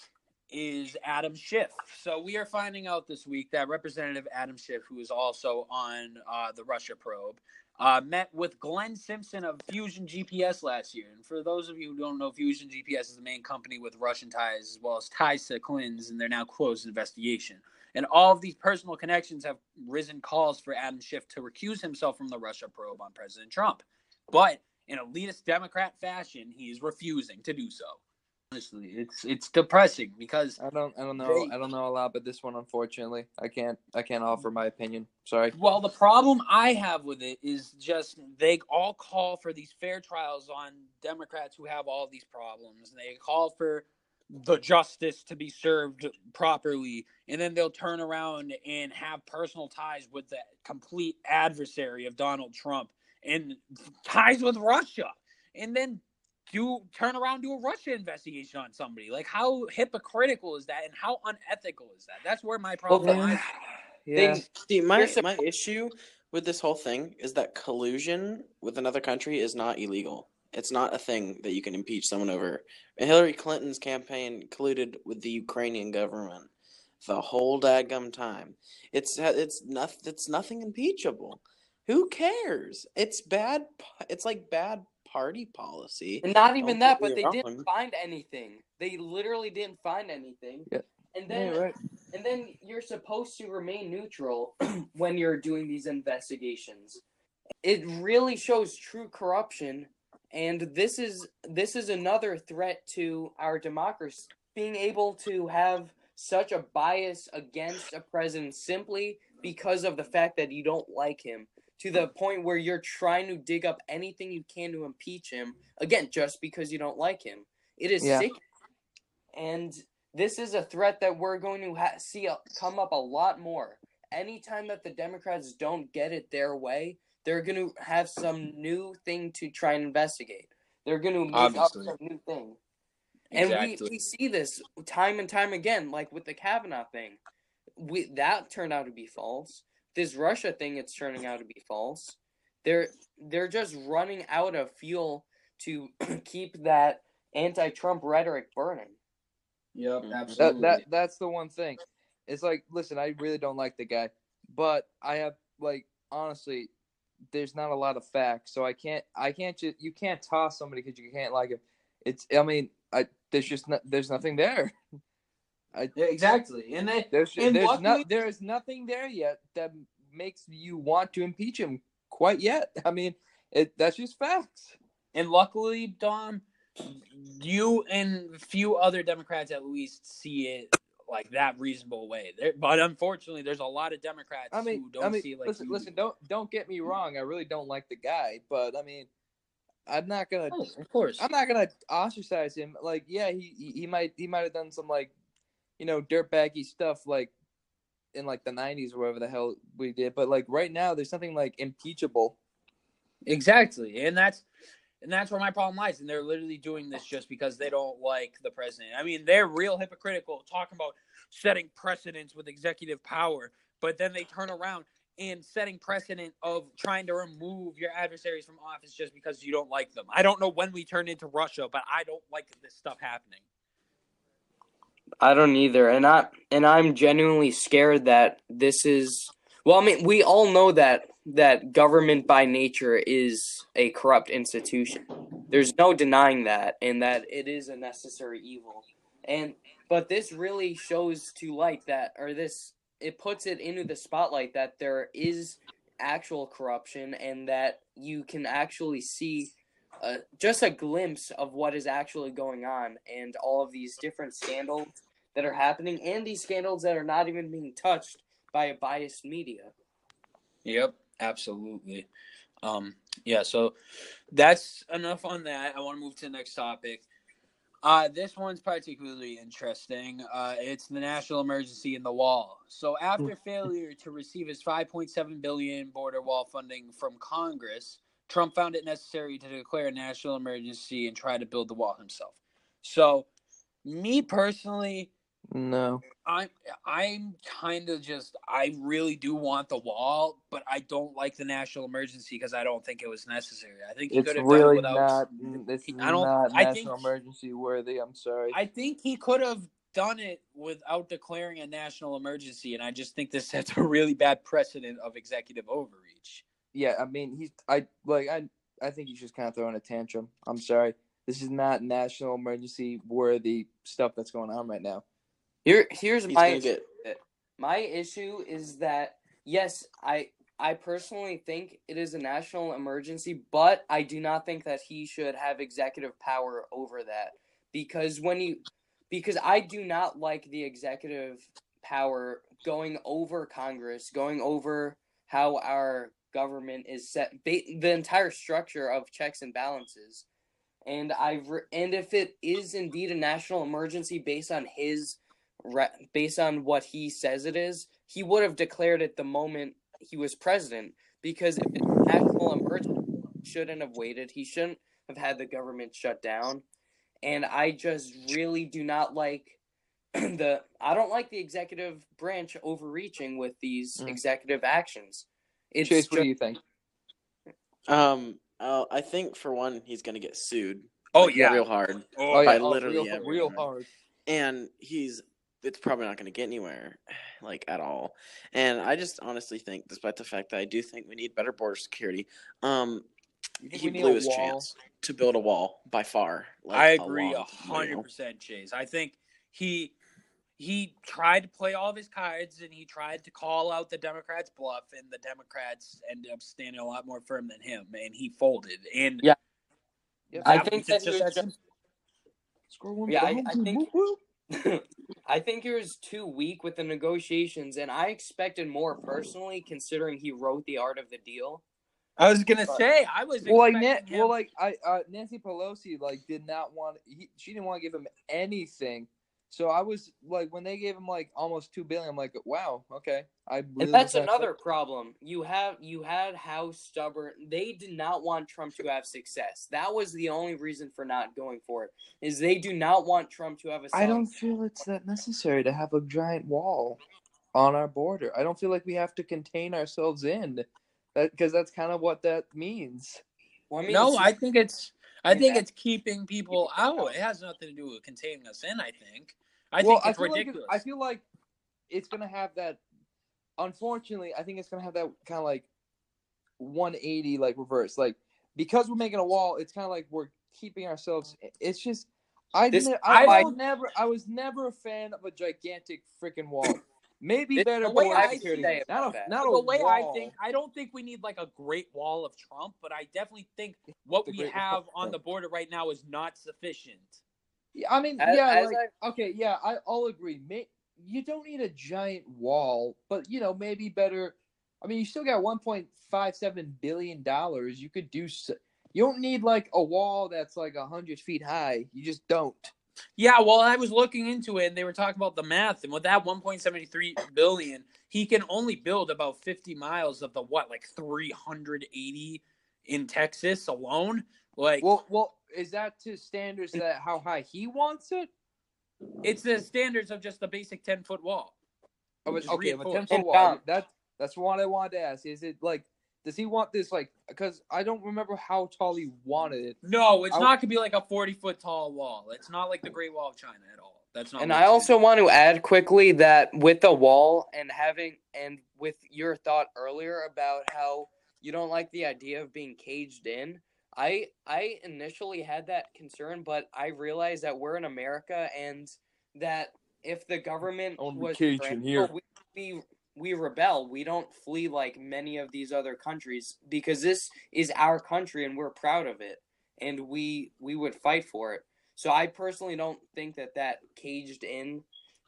is Adam Schiff. So, we are finding out this week that Representative Adam Schiff, who is also on uh, the Russia probe, uh, met with Glenn Simpson of Fusion GPS last year. And for those of you who don't know, Fusion GPS is the main company with Russian ties as well as ties to Clintons and they're now closed investigation. And all of these personal connections have risen calls for Adam Schiff to recuse himself from the Russia probe on President Trump. But in elitist Democrat fashion, he is refusing to do so. Honestly, it's it's depressing because I don't I don't know They- I don't know a lot, but this one unfortunately I can't I can't offer my opinion. Sorry. well, the problem I have with it is just they all call for these fair trials on Democrats who have all these problems. They call for the justice to be served properly, and then they'll turn around and have personal ties with the complete adversary of Donald Trump and ties with Russia, and then do turn around do a Russia investigation on somebody. Like how hypocritical is that, and how unethical is that? That's where my problem Well, lies. Yeah. They- See, my my issue with this whole thing is that collusion with another country is not illegal. It's not a thing that you can impeach someone over. Hillary Clinton's campaign colluded with the Ukrainian government the whole daggum time. It's it's nothing. It's nothing impeachable. Who cares? It's bad. It's like bad party policy. And not even that, get me but they wrong. didn't find anything. They literally didn't find anything. Yeah. And then Yeah, right. and then you're supposed to remain neutral when you're doing these investigations. It really shows true corruption and this is this is another threat to our democracy being able to have such a bias against a president simply because of the fact that you don't like him to the point where you're trying to dig up anything you can to impeach him again just because you don't like him. It is Yeah. sick. And this is a threat that we're going to ha- see come up a lot more. Anytime that the democrats don't get it their way they're going to have some new thing to try and investigate. They're going to make Obviously. up some new thing. And we, we see this time and time again like with the kavanaugh thing. We that turned out to be false this russia thing it's turning out to be false they're they're just running out of fuel to keep that anti-trump rhetoric burning Yep, Mhm. That, that that's the one thing. It's like, listen, I really don't like the guy, but I have like honestly, there's not a lot of facts, so I can't I can't just you can't toss somebody because you can't like him. It's I mean I there's just no, there's nothing there. Exactly. And they There's And there's not there is nothing there yet that makes you want to impeach him quite yet. I mean, it that's just facts. and luckily, Dom, you and a few other Democrats at least see it like that reasonable way. There, but unfortunately, there's a lot of Democrats I mean, who don't I mean, see it like listen, you listen, do. don't don't get me wrong. I really don't like the guy, but I mean, I'm not gonna Oh, of course. I'm not gonna ostracize him. Like, yeah, he he, he might he might have done some like, you know, dirtbaggy stuff like in like the '90s or whatever the hell we did. But like right now, there's something like impeachable. Exactly, and that's and that's where my problem lies. And they're literally doing this just because they don't like the president. I mean, they're real hypocritical, talking about setting precedents with executive power, but then they turn around and setting precedent of trying to remove your adversaries from office just because you don't like them. I don't know when we turn into Russia, but I don't like this stuff happening. I don't either, and I and I'm genuinely scared that this is. Well, I mean, we all know that that government by nature is a corrupt institution. There's no denying that, and that it is a necessary evil. And but this really shows to light that, or this it puts it into the spotlight that there is actual corruption, and that you can actually see uh, just a glimpse of what is actually going on and all of these different scandals that are happening and these scandals that are not even being touched by a biased media. Yep, absolutely. Um, yeah, so that's enough on that. I want to move to the next topic. Uh, this one's particularly interesting. Uh, it's the national emergency in the wall. So after failure to receive his 5.7 billion border wall funding from Congress, Trump found it necessary to declare a national emergency and try to build the wall himself. So, me personally, No, I'm I'm kind of just I really do want the wall, but I don't like the national emergency because I don't think it was necessary. I think he it's could have done it really without. not. This is I don't- not I national think- emergency worthy. I'm sorry. I think he could have done it without declaring a national emergency, and I just think this sets a really bad precedent of executive overreach. Yeah, I mean, he's I like I I think he's just kind of throwing a tantrum. I'm sorry. This is not national emergency worthy stuff that's going on right now. Here, here's He's my get my issue is that yes, I I personally think it is a national emergency, but I do not think that he should have executive power over that because when you because I do not like the executive power going over Congress, going over how our government is set, the entire structure of checks and balances. And I re- and if it is indeed a national emergency based on his re- based on what he says it is, he would have declared it the moment he was president because if it's a national emergency, he shouldn't have waited. He shouldn't have had the government shut down. And I just really do not like the I don't like the executive branch overreaching with these Mm. executive actions. It's Chase, what ju- do you think? Um, uh, I think for one, he's gonna get sued. Oh like, yeah. real hard, Oh, Oh, by yeah, oh, literally real, everyone. real hard. and he's it's probably not gonna get anywhere, like at all. And I just honestly think, despite the fact that I do think we need better border security, um, he blew his wall? chance to build a wall by far. Like, I a agree a hundred percent, Chase. I think he he tried to play all of his cards and he tried to call out the Democrats' bluff, and the Democrats ended up standing a lot more firm than him, and he folded. And Yeah. Yep. I think that he just was just- one Yeah, I- I think- Whoop, whoop. I think he was too weak with the negotiations, and I expected more personally, considering he wrote the art of the deal. I was gonna But- say I was Well, like, expecting Nan- him. well, like I, uh, Nancy Pelosi, like, did not want. He, she didn't want to give him anything. So I was like, when they gave him like almost two billion, I'm like, wow, okay. I really And that's was not another problem. You have you had how stubborn they did not want Trump to have success. That was the only reason for not going for it. Is they do not want Trump to have a I solid- don't feel it's that necessary to have a giant wall on our border. I don't feel like we have to contain ourselves in that because that's kind of what that means. Well, I mean, no, I think it's I think it's keeping people out. It has nothing to do with containing us in. I think. I well, think it's I ridiculous. Like, I feel like it's gonna have that. Unfortunately, I think it's gonna have that kind of like 180 like reverse. Like because we're making a wall, it's kind of like we're keeping ourselves. It's just I This- didn't. I, I was never. I was never a fan of a gigantic freaking wall. Maybe This- better the way I security. say Not a, that. not a the way I think, I don't think we need like a great wall of Trump, but I definitely think what The we have of on Trump. the border right now is not sufficient. Yeah, I mean, As- yeah, as like, okay, yeah, I, I'll agree. May, you don't need a giant wall, but you know, maybe better. I mean, you still got 1.57 billion dollars. You could do. you don't need like a wall that's like hundred feet high. You just don't. Yeah, well, I was looking into it, and they were talking about the math, and with that 1.73 billion, he can only build about 50 miles of the what, like 380 in Texas alone. Like, Well, well, is that to standards that how high he wants it? it's the standards of just the basic 10 foot wall. Oh, Which but, is okay, 10 foot wall. Tom- That that's what I wanted to ask. Is it like? Does he want this like? Because I don't remember how tall he wanted it. No, it's I- not gonna be like a 40 foot tall wall. It's not like the Great Wall of China at all. That's not. And I it's also want to add quickly that with the wall and having and with your thought earlier about how you don't like the idea of being caged in, I I initially had that concern, but I realized that we're in America and that if the government I wanna was caged in here. we, we we rebel. We don't flee like many of these other countries because this is our country and we're proud of it, and we we would fight for it. So I personally don't think that that caged in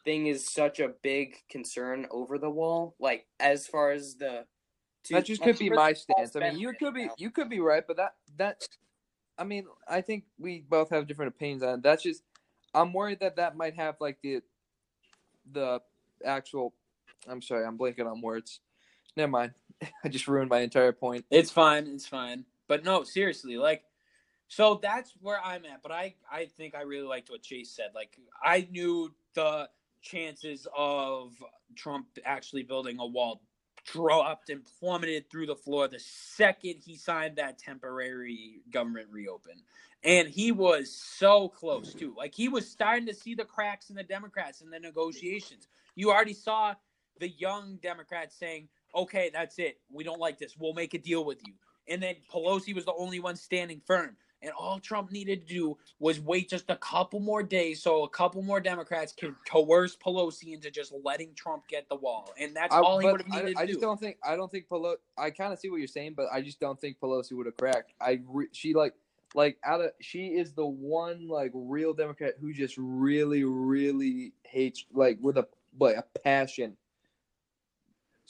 thing is such a big concern over the wall. Like as far as the to- that just like, could be my stance. I mean, you could be now. you could be right, but that that I mean, I think we both have different opinions on it. That's just I'm worried that that might have like the the actual. I'm sorry, I'm blanking on words. Never mind. I just ruined my entire point. It's fine. It's fine. But no, seriously, like, so that's where I'm at. But I, I think I really liked what Chase said. Like, I knew the chances of Trump actually building a wall dropped and plummeted through the floor the second he signed that temporary government reopen. And he was so close too. Like he was starting to see the cracks in the Democrats in the negotiations. You already saw the young Democrats saying, okay, that's it. We don't like this. We'll make a deal with you. And then Pelosi was the only one standing firm. And all Trump needed to do was wait just a couple more days so a couple more Democrats can coerce Pelosi into just letting Trump get the wall. And that's I, all he would have I, needed I to just do. don't think I don't think Pelosi. I kind of see what you're saying, but I just don't think Pelosi would have cracked. I re, she like like out of she is the one like real Democrat who just really really hates like with a like a passion.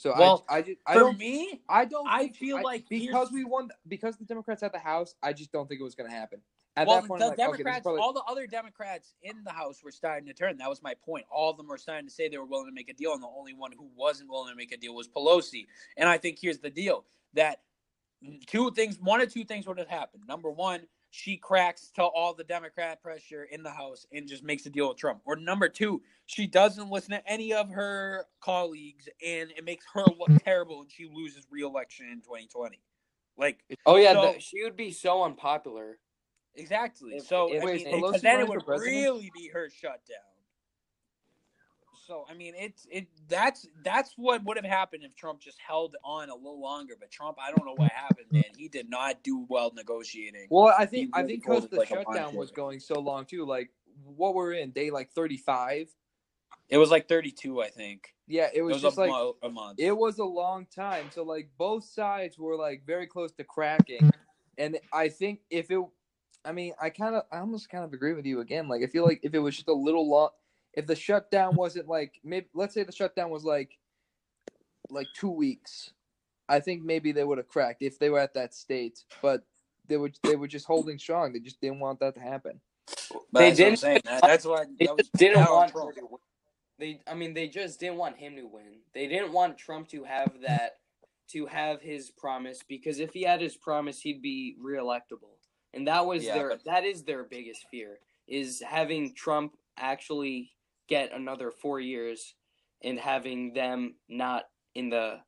So Well, I I just I For don't me, I don't I feel like because we won because the Democrats had the House. I just don't think it was going to happen. At well, that point, the like, okay, Democrats, probably- all the other Democrats in the House were starting to turn. That was my point. All of them were starting to say they were willing to make a deal, and the only one who wasn't willing to make a deal was Pelosi. And I think here's the deal: that two things, one or two things would have happened. Number one, she cracks to all the Democrat pressure in the House and just makes a deal with Trump. Or number two, she doesn't listen to any of her colleagues, and it makes her look mm-hmm. terrible, and she loses re-election in 2020. Like Oh yeah, So- the, she would be so unpopular. Exactly. If- so if- I mean, is Pelosi because then it would president? really be her shutdown. So I mean, it's it that's that's what would have happened if Trump just held on a little longer. But Trump, I don't know what happened, man. He did not do well negotiating. Well, I think He I think because the like shutdown was going so long too. Like what we're in day like 35. It was like 32, I think. Yeah, it It was, was, just a, like mo- a month. it was a long time. So like both sides were like very close to cracking, and I think if it, I mean, I kind of, I almost kind of agree with you again. Like I feel like if it was just a little long, if the shutdown wasn't like maybe let's say the shutdown was like, like two weeks, I think maybe they would have cracked if they were at that state. But they were they were just holding strong. They just didn't want that to happen. But They that's what I'm didn't- saying. That- that's why They that was just didn't down want Trump. to win. They, I mean, they just didn't want him to win. They didn't want Trump to have that, to have his promise, because if he had his promise, he'd be reelectable, and that was Yeah, their, but- that is their biggest fear, is having Trump actually get another four years, and having them not in the,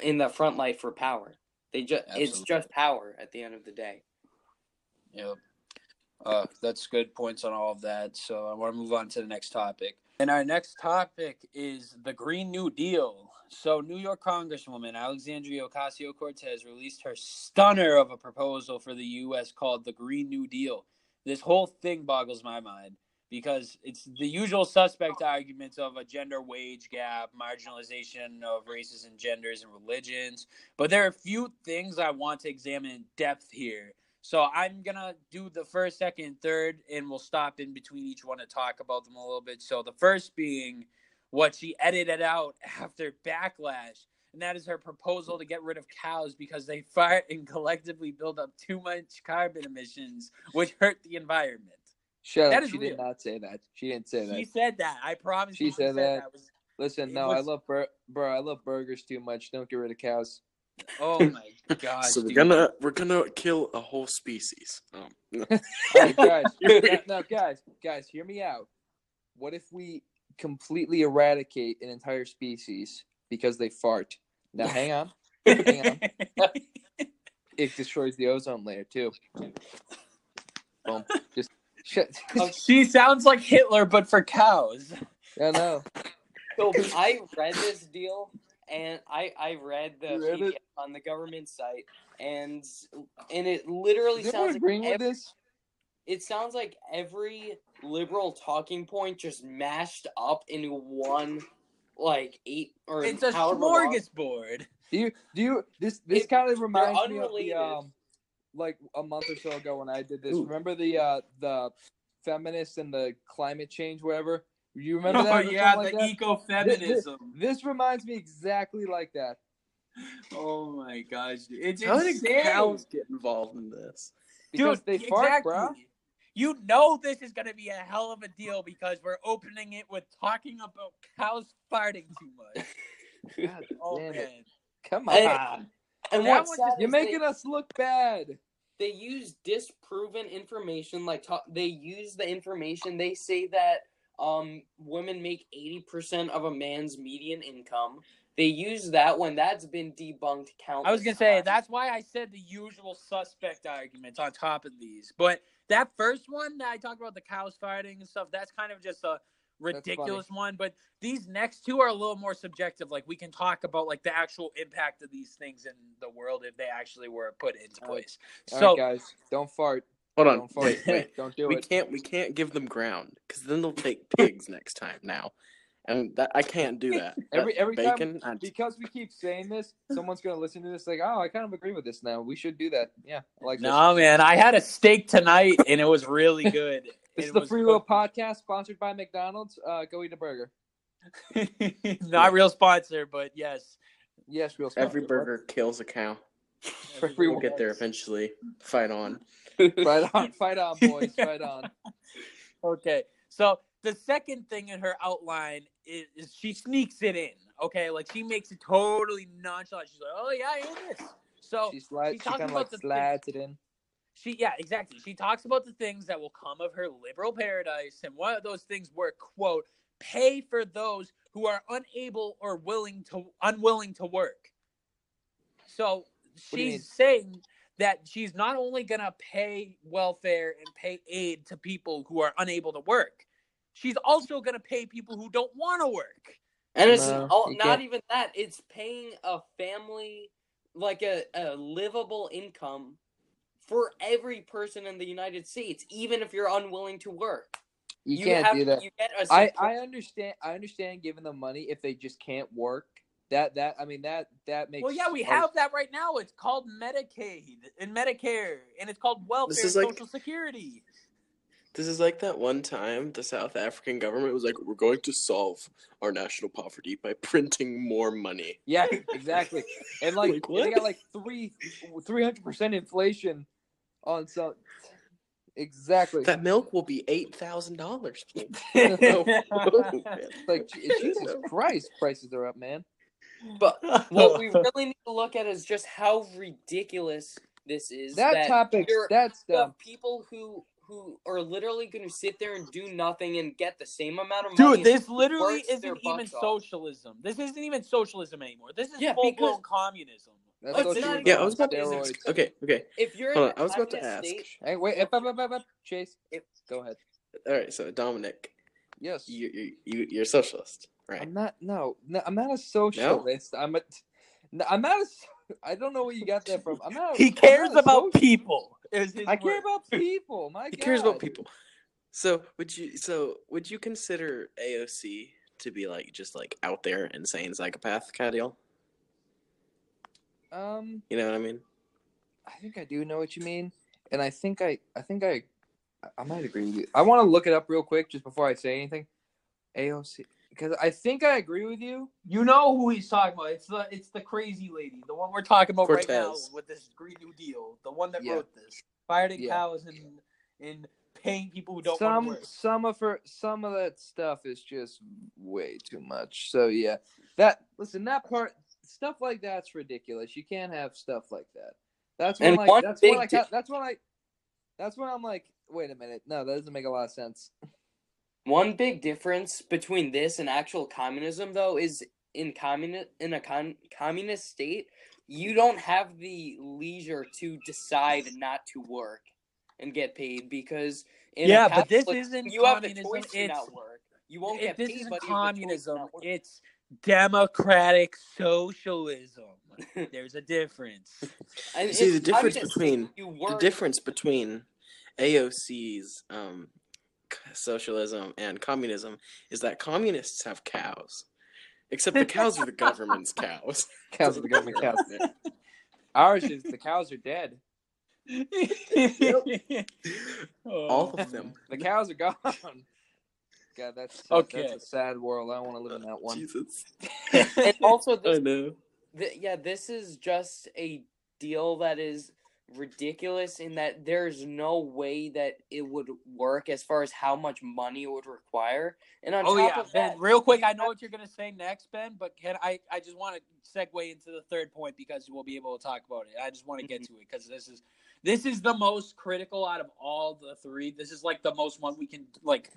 in the front light for power. They just, it's just power at the end of the day. Yep. Uh, that's good points on all of that. So I want to move on to the next topic. And our next topic is the Green New Deal. So New York Congresswoman Alexandria Ocasio Cortez released her stunner of a proposal for the U.S. called the Green New Deal. This whole thing boggles my mind because it's the usual suspect arguments of a gender wage gap, marginalization of races and genders and religions. But there are a few things I want to examine in depth here. So I'm gonna do the first, second, third, and we'll stop in between each one to talk about them a little bit. So the first being what she edited out after backlash, and that is her proposal to get rid of cows because they fart and collectively build up too much carbon emissions, which hurt the environment. Shut That up. She real. did not say that. She didn't say that. She said that. I promise. She you said that. was- Listen, it no, I love bur- bro. I love burgers too much. Don't get rid of cows. oh my god. so we're dude. gonna we're gonna kill a whole species. Oh, no. All right, guys. no, no, guys, guys, hear me out. What if we completely eradicate an entire species because they fart? Now, hang on. Hang on. It destroys the ozone layer too. Boom. Just shut. she sounds like Hitler, but for cows. I know. So I read this deal, and I I read the You read it? PDF on the government site, and and it literally Is sounds like agreeing with ev- this? it sounds like every liberal talking point just mashed up into one, like eight or It's a however long. smorgasbord. Do you do you this this It- kind of reminds me of the um like a month or so ago when I did this. Ooh. Remember the uh the feminists and the climate change whatever? You remember that? Oh yeah, like the that? ecofeminism. This reminds me exactly like that. Oh my gosh, dude. it's How did insane. cows get involved in this? Because Dude, they fart, exactly. bro. You know this is gonna be a hell of a deal because we're opening it with talking about cows farting too much. God Oh man. it. Come on. And- And That what's just- You're is they- making us look bad. They use disproven information like ta- they use the information they say that um women make 80% of a man's median income they use that when that's been debunked countless I was gonna say that's why I said the usual suspect arguments on top of these. But that first one that I talked about the cows fighting and stuff, that's kind of just a ridiculous one. But these next two are a little more subjective. Like we can talk about like the actual impact of these things in the world if they actually were put into All right. place. All so right, guys, don't fart. Hold on. Don't fuck- Wait, wait. Don't do we it. We can't we can't give them ground because then they'll take pigs next time now, and that I can't do that. Every- That every time- bacon. I- Because we keep saying this, someone's gonna listen to this like, oh, I kind of agree with this now. We should do that. Yeah, I like No, man, I had a steak tonight and it was really good. This. This It is the was Free Will Podcast, sponsored by McDonald's. Uh, go eat a burger. Not real sponsor, but yes. Yes, real. Sponsor. Every sponsor. burger kills a cow. Every We'll get there eventually. Fight on. Right on, fight on, boys, fight on. Okay, so the second thing in her outline is, is she sneaks it in. Okay, like she makes it totally nonchalant. She's like, "Oh yeah, I am this." So She slides. she's She kind of like the slides it in. She, yeah, exactly. She talks about the things that will come of her liberal paradise, and one of those things were quote pay for those who are unable or willing to unwilling to work. So do you mean? she's saying that she's not only going to pay welfare and pay aid to people who are unable to work, she's also going to pay people who don't want to work. And it's No, all, not can't. even that. It's paying a family like a, a livable income for every person in the United States, even if you're unwilling to work. You, can't have, do that. You get a I, support- I understand. I understand giving them money if they just can't work. That that I mean that that makes. Well, yeah, we a- have that right now. It's called Medicaid and Medicare, and it's called welfare and is like- Social Security. This is like that one time the South African government was like, "We're going to solve our national poverty by printing more money." Yeah, exactly. And like, Like, they got like three three hundred percent inflation Oh, on some. Exactly. That milk will be eight thousand dollars. like Je- Jesus Christ, prices are up, man. But what we really need to look at is just how ridiculous this is. That, topic, you're- that's you have dumb. people who who are literally going to sit there and do nothing and get the same amount of money. Dude, this literally isn't even butts off. socialism. This isn't even socialism anymore. This is Yeah, full blown communism. That's It's socialism not Yeah, I was about to ask. Okay, okay. if you're Hold on, I was about to ask. state- Hey, wait, up, up, up, up, up. Chase, If- go ahead. All right, so Dominic, Yes, you you you you're a socialist, right? I'm not. No, no, I'm not a socialist. I'm a. No, I'm not a. so- I don't know where you got that from. I'm not. He I'm cares not about social- people. is his I care word. about people. My He God. cares about people. So would you so would you consider AOC to be like just like out there insane psychopath kind of deal? Um, You know what I mean? I think I do know what you mean, and I think I, I think I, I might agree with you. I want to look it up real quick just before I say anything. AOC, because I think I agree with you. You know who he's talking about. It's the it's the crazy lady, the one we're talking about right now with this Green New Deal, the one that Yeah. wrote this. Fired at Yeah. cows and and paying people who don't some work. some of her some of that stuff is just way too much. So yeah, that listen that part stuff like that's ridiculous. You can't have stuff like that. That's when And like one that's big when I di- that's when I that's when I'm like, wait a minute, no, that doesn't make a lot of sense. One big difference between this and actual communism, though, is in communi- in a con- communist state, you don't have the leisure to decide not to work and get paid because in a Yeah, but this isn't you have the communism, choice to not work. You won't If get this paid, isn't but you have the choice to communism. not work. It's democratic socialism. There's a difference. And See, the difference between- you The difference between AOC's um, socialism and communism is that communists have cows, except the cows are the government's cows. Cows are the government cows. Ours is the cows are dead. All of them. The cows are gone. God, that's Okay. That's a sad world. I don't want to live in that one. Jesus. and also I this know. Th- yeah, this is just a deal that is ridiculous in that there's no way that it would work as far as how much money it would require. And on Oh top yeah, of Ben. that, Real quick, I know what you're gonna say next, Ben. But can I? I just want to segue into the third point because we'll be able to talk about it. I just want to get mm-hmm. to it because this is this is the most critical out of all the three. This is like the most one we can like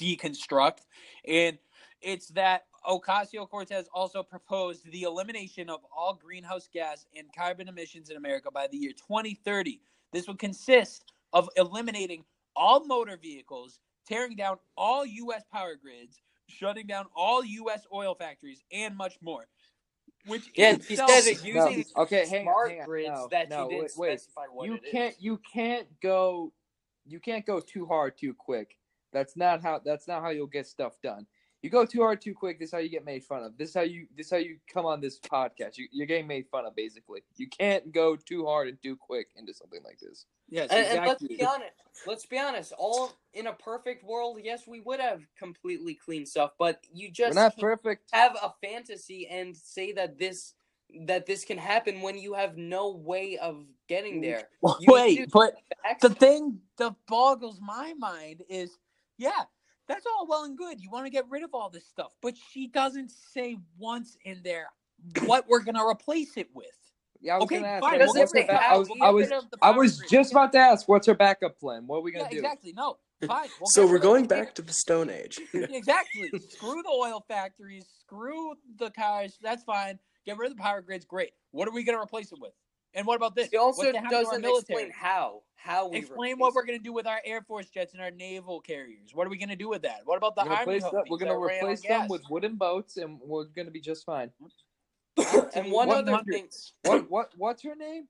deconstruct, and it's that Ocasio Cortez also proposed the elimination of all greenhouse gas and carbon emissions in America by the year 2030. This would consist of eliminating all motor vehicles, tearing down all U.S. power grids, shutting down all U.S. oil factories, and much more. Which Yeah, he said it No, using okay, hang on, smart hang on. grids No, that no, you didn't wait, specify what you it is. can't you can't go you can't go too hard too quick. That's not how that's not how you'll get stuff done. You go too hard too quick. This is how you get made fun of. This is how you this is how you come on this podcast. You, you're getting made fun of basically. You can't go too hard and too quick into something like this. Yes, And, and let's be honest. Let's be honest. All in a perfect world, yes, we would have completely clean stuff, but you just We're not can't perfect. have a fantasy and say that this that this can happen when you have no way of getting there. You Wait, but the thing that boggles my mind is, yeah, that's all well and good. You want to get rid of all this stuff, but she doesn't say once in there what we're gonna replace it with. Yeah, I was Okay, gonna ask. fine. her, Does what's her ba- I was, I was, rid of the I was just about to ask, what's her backup plan? What are we gonna Yeah, do? exactly. No, fine. We'll So we're rid of going it. back to the Stone Age. exactly. Screw the oil factories. Screw the cars. That's fine. Get rid of the power grids. Great. What are we going to replace it with? And what about this? She also What's gonna happen to our doesn't military? explain how. How we Explain what we're going to do with our Air Force jets and our naval carriers. What are we going to do with that? What about the We're Army replace them, we're gonna that ran on replace them with wooden boats, and we're gonna be just fine. And one other thing. What what what's her name?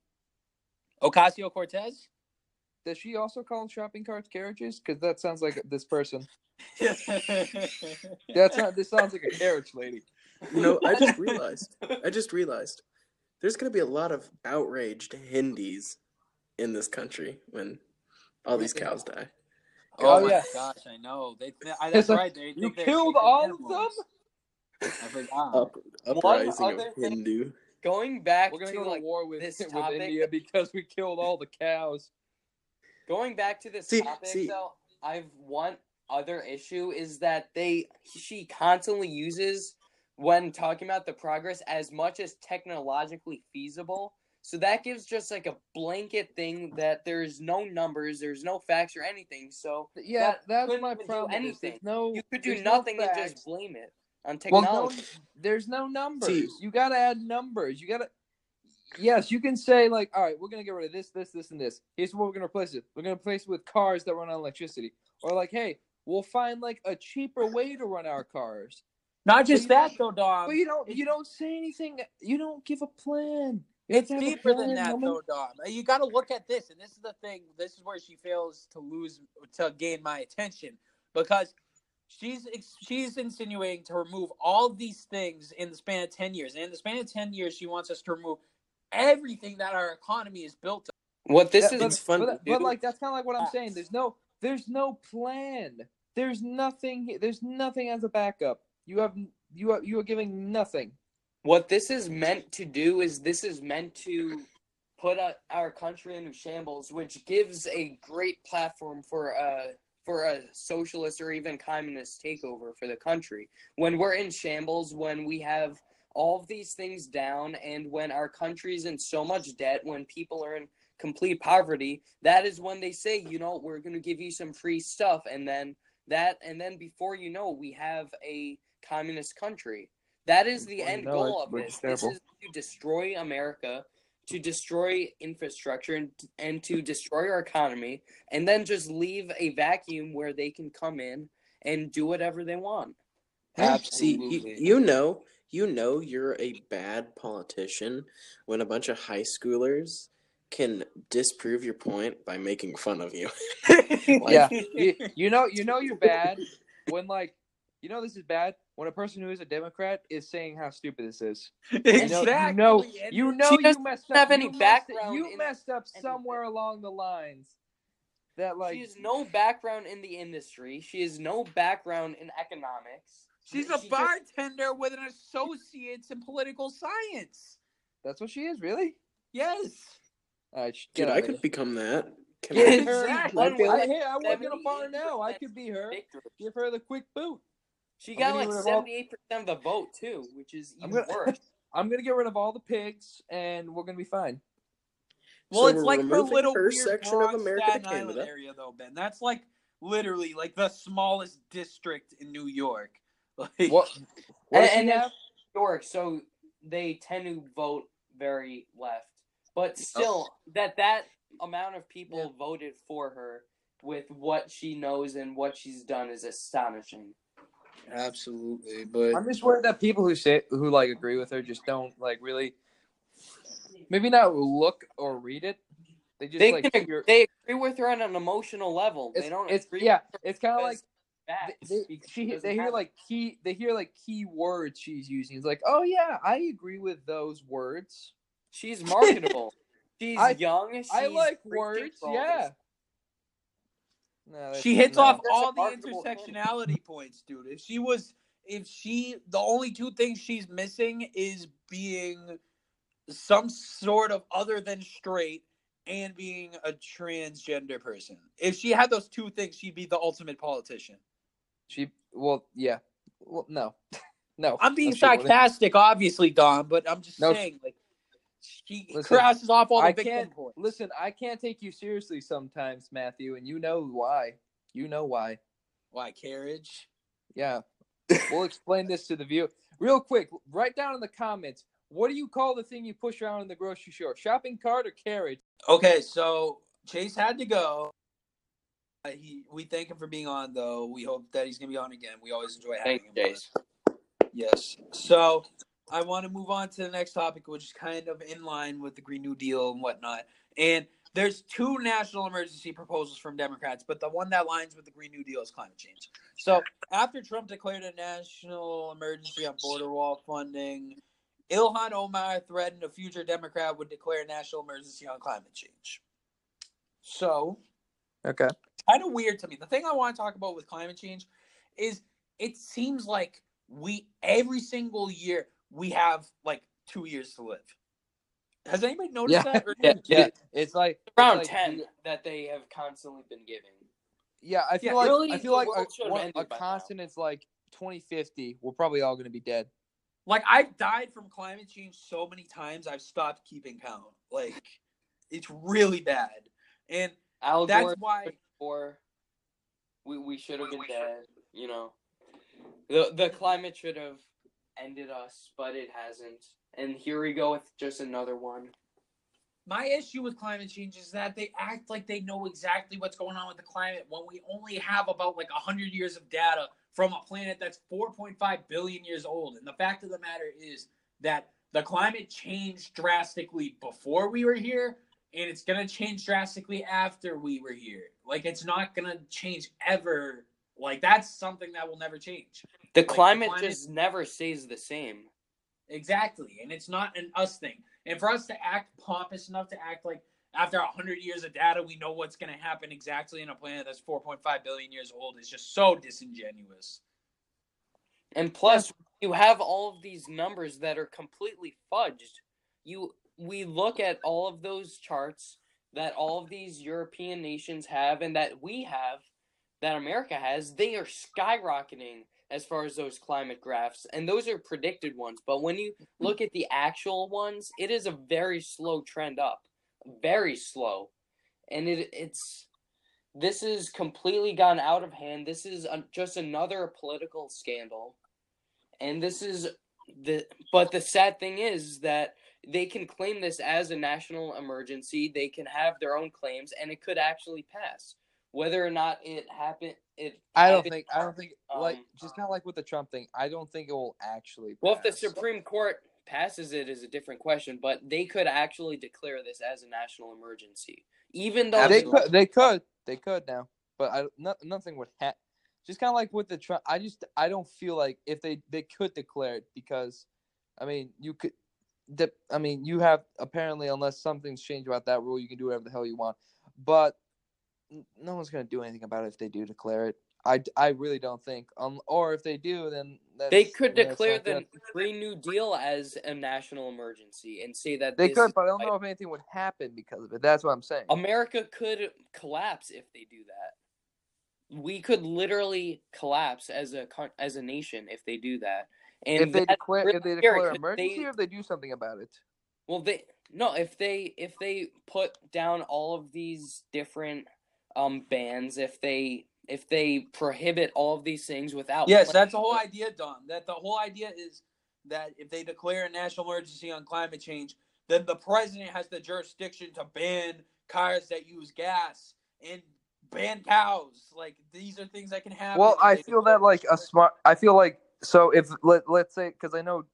Ocasio Cortez. Does she also call shopping carts carriages? Because that sounds like this person. That's not. This sounds like a carriage lady. You know, I just realized. I just realized. There's going to be a lot of outraged Hindis in this country when all these cows die. Oh, Oh, my yeah. gosh, I know. They, I, that's like, right. They You they're killed sacred all of them. I forgot. Up, uprising other of thing- Hindu. Going back We're gonna to go to like war with, this with topic- India because we killed all the cows. going back to this See- topic see- though, I've one other issue is that they she constantly uses when talking about the progress as much as technologically feasible. So that gives just like a blanket thing that there's no numbers, there's no facts or anything. So Yeah, That that's my even do problem. anything. No. you could do there's no nothing and just blame it on Well, technology. no, there's no numbers. See- you gotta add numbers. You gotta. Yes, you can say like, all right, we're gonna get rid of this, this, this, and this. Here's what we're gonna replace it. We're gonna replace it with cars that run on electricity, or like, hey, we'll find like a cheaper way to run our cars. Not just you- that, though, Dom. But you don't, you don't say anything. You don't give a plan. You It's have to have a deeper than that, woman. though, Dom. You got to look at this, and this is the thing. This is where she fails to lose to gain my attention because she's she's insinuating to remove all these things in the span of ten years. And in the span of ten years, she wants us to remove everything that our economy is built on. What this Yeah, is but, fun but, but, like that's kind of like what I'm saying. There's no, there's no plan. There's nothing. There's nothing as a backup. You have, you are, you are giving nothing. What this is meant to do is this is meant to put our country into shambles, which gives a great platform for a for a socialist or even communist takeover for the country. When we're in shambles, when we have all of these things down, and when our country's in so much debt, when people are in complete poverty, that is when they say, you know, we're going to give you some free stuff, and then that, and then before you know, we have a communist country. That is the Before end know goal of this. just This is to destroy America, to destroy infrastructure, and, and to destroy our economy, and then just leave a vacuum where they can come in and do whatever they want. See, you, you know, you know, you're a bad politician when a bunch of high schoolers can disprove your point by making fun of you. Like, Yeah, you, you know, you know, you're bad when like, you know, this is bad when a person who is a Democrat is saying how stupid this is. You know, exactly. you know, you know, you doesn't messed up. have any you messed- background You messed up anything. somewhere along the lines. That like, she has no background in the industry. She has no background in economics. She's a She just- bartender with an associate's in political science. that's what she is, really. Yes. All right, sh- Dude, I could here. become that. Can Yeah, I? exactly. One I, hey, I work in a bar now. I could be her. victory. Give her the quick boot. She got like get rid of all- seventy-eight percent of the vote too, which is I'm even gonna- worse. I'm gonna get rid of all the pigs, and we're gonna be fine. Well, So it's like her little her weird section of Bronx, America Staten to Island Canada. area, though, Ben. That's like literally like the smallest district in New York. Like, What? And, What does she and it's have? York, so they tend to vote very left. But oh. still, that that amount of people Yeah. voted for her with what she knows and what she's done is astonishing. Absolutely, but I'm just worried that people who say who like agree with her just don't like really, maybe not look or read it. They just They like can hear- they agree with her on an emotional level. they don't it's agree yeah, with her it's kind of like because facts, they, she, she they hear have like key they hear like key words she's using. It's like, oh yeah, I agree with those words. She's marketable. She's I- young. She's I like words, yeah. No, She hits no. off That's all the intersectionality points, dude. If she was, if she, the only two things she's missing is being some sort of other than straight and being a transgender person. If she had those two things, she'd be the ultimate politician. She well, yeah. Well, no, no. I'm being no, she wouldn't. sarcastic, obviously, Dom, but I'm just No, saying, like, she Listen, crosses off all the I victim points. listen. I can't take you seriously sometimes, Matthew, and you know why. You know why. Why carriage? Yeah, we'll explain this to the viewer real quick. Write down in the comments. What do you call the thing you push around in the grocery store? Shopping cart or carriage? Okay, so Chase had to go. Uh, he, we thank him for being on, though. We hope that he's gonna be on again. We always enjoy having Thank him. you, on. Yes. So I want to move on to the next topic, which is kind of in line with the Green New Deal and whatnot. And there's two national emergency proposals from Democrats, but the one that lines with the Green New Deal is climate change. So after Trump declared a national emergency on border wall funding, Ilhan Omar threatened a future Democrat would declare a national emergency on climate change. So Okay. kind of weird to me. The thing I want to talk about with climate change is it seems like we every single year we have like two years to live. Has anybody noticed Yeah. that? Or- Yeah. Yeah, it's like it's Around like ten the- that they have constantly been giving. yeah, I feel Yeah, like really, I feel like a, one- a by now. constant is like 2050. We're probably all going to be dead. Like I've died from climate change so many times, I've stopped keeping count. Like it's really bad, and Al that's Gore why. or we we should have been dead. You know, the the climate should have ended us, but it hasn't. And here we go with just another one. My issue with climate change is that they act like they know exactly what's going on with the climate when we only have about like 100 years of data from a planet that's 4.5 billion years old. And the fact of the matter is that the climate changed drastically before we were here, and it's going to change drastically after we were here. Like, it's not going to change ever. Like, that's something that will never change. The the climate climate- just never stays the same. Exactly. And it's not an us thing. And for us to act pompous enough to act like after 100 years of data, we know what's going to happen exactly in a planet that's 4.5 billion years old is just so disingenuous. And plus, you have all of these numbers that are completely fudged. You we look at all of those charts that all of these European nations have and that we have, that America has, they are skyrocketing as far as those climate graphs. And those are predicted ones. But when you hmm. look at the actual ones, it is a very slow trend up. Very slow. And it it's this has completely gone out of hand. This is a, just another political scandal. And this is the but the sad thing is that they can claim this as a national emergency. They can have their own claims and it could actually pass. Whether or not it happened it I don't think I don't think like um, just kind of like with the Trump thing. I don't think it will actually. Well, if the. Supreme Court passes it is a different question, but they could actually declare this as a national emergency. Even though they the- could they could they could now, but I no, nothing would happen. Just kind of like with the Trump. I just I don't feel like if they they could declare it because, I mean you could. The, I mean, you have apparently, unless something's changed about that rule, you can do whatever the hell you want. But no one's gonna do anything about it if they do declare it. I, I really don't think. Um, or if they do, then that's, they could declare the. Green New Deal as a national emergency and say that They could, but I don't know if anything would happen because of it. That's what I'm saying. America could collapse if they do that. We could literally collapse as a as a nation if they do that. And if they declare really if they scary emergency, they- or if they do something about it. Well, they no. If they if they put down all of these different um bans, if they if they prohibit all of these things without Yes, plan- that's the whole idea, Dom. That the whole idea is that if they declare a national emergency on climate change, then the president has the jurisdiction to ban cars that use gas and ban cows. Like these are things that can happen. Well, I feel that like a smart. I feel like so if let let's say because I know,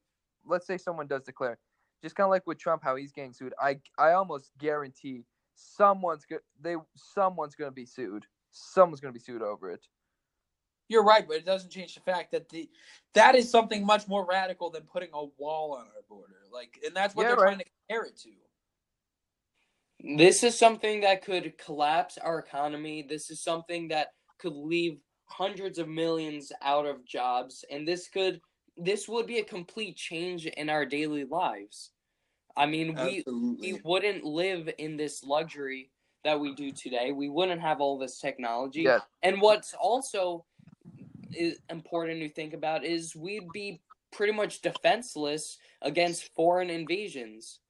let's say someone does declare, just kind of like with Trump, how he's getting sued. I I almost guarantee someone's go- they someone's going to be sued. Someone's going to be sued over it. You're right, but it doesn't change the fact that the that is something much more radical than putting a wall on our border. Like, and that's what Yeah, they're right. trying to compare it to. This is something that could collapse our economy. This is something that could leave hundreds of millions out of jobs and this could this would be a complete change in our daily lives. I mean, we Absolutely. we wouldn't live in this luxury that we do today. We wouldn't have all this technology. Yeah. And what's also important to think about is we'd be pretty much defenseless against foreign invasions.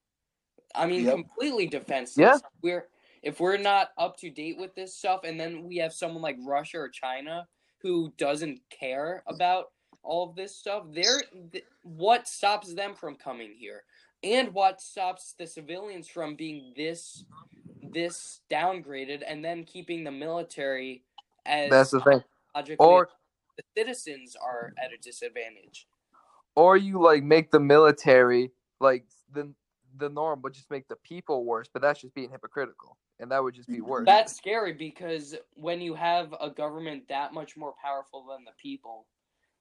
I mean, Yep. completely defenseless. Yeah. We're if we're not up to date with this stuff, and then we have someone like Russia or China who doesn't care about all of this stuff, they're th- what stops them from coming here, and what stops the civilians from being this this downgraded, and then keeping the military as That's the thing. Or the citizens are at a disadvantage. or you like make the military like the the norm, but just make the people worse. But that's just being hypocritical, and that would just be worse. That's scary because when you have a government that much more powerful than the people,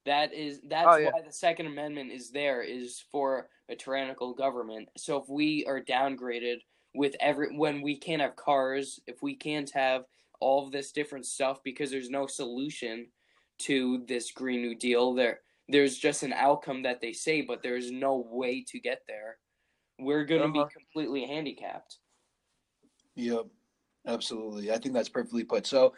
that is that's Oh, yeah. why the Second Amendment is there is for a tyrannical government. So if we are downgraded with every when we can't have cars, if we can't have all of this different stuff because there's no solution to this Green New Deal, there there's just an outcome that they say, but there's no way to get there. We're gonna Uh-huh. be completely handicapped. Yep, absolutely. I think that's perfectly put. So,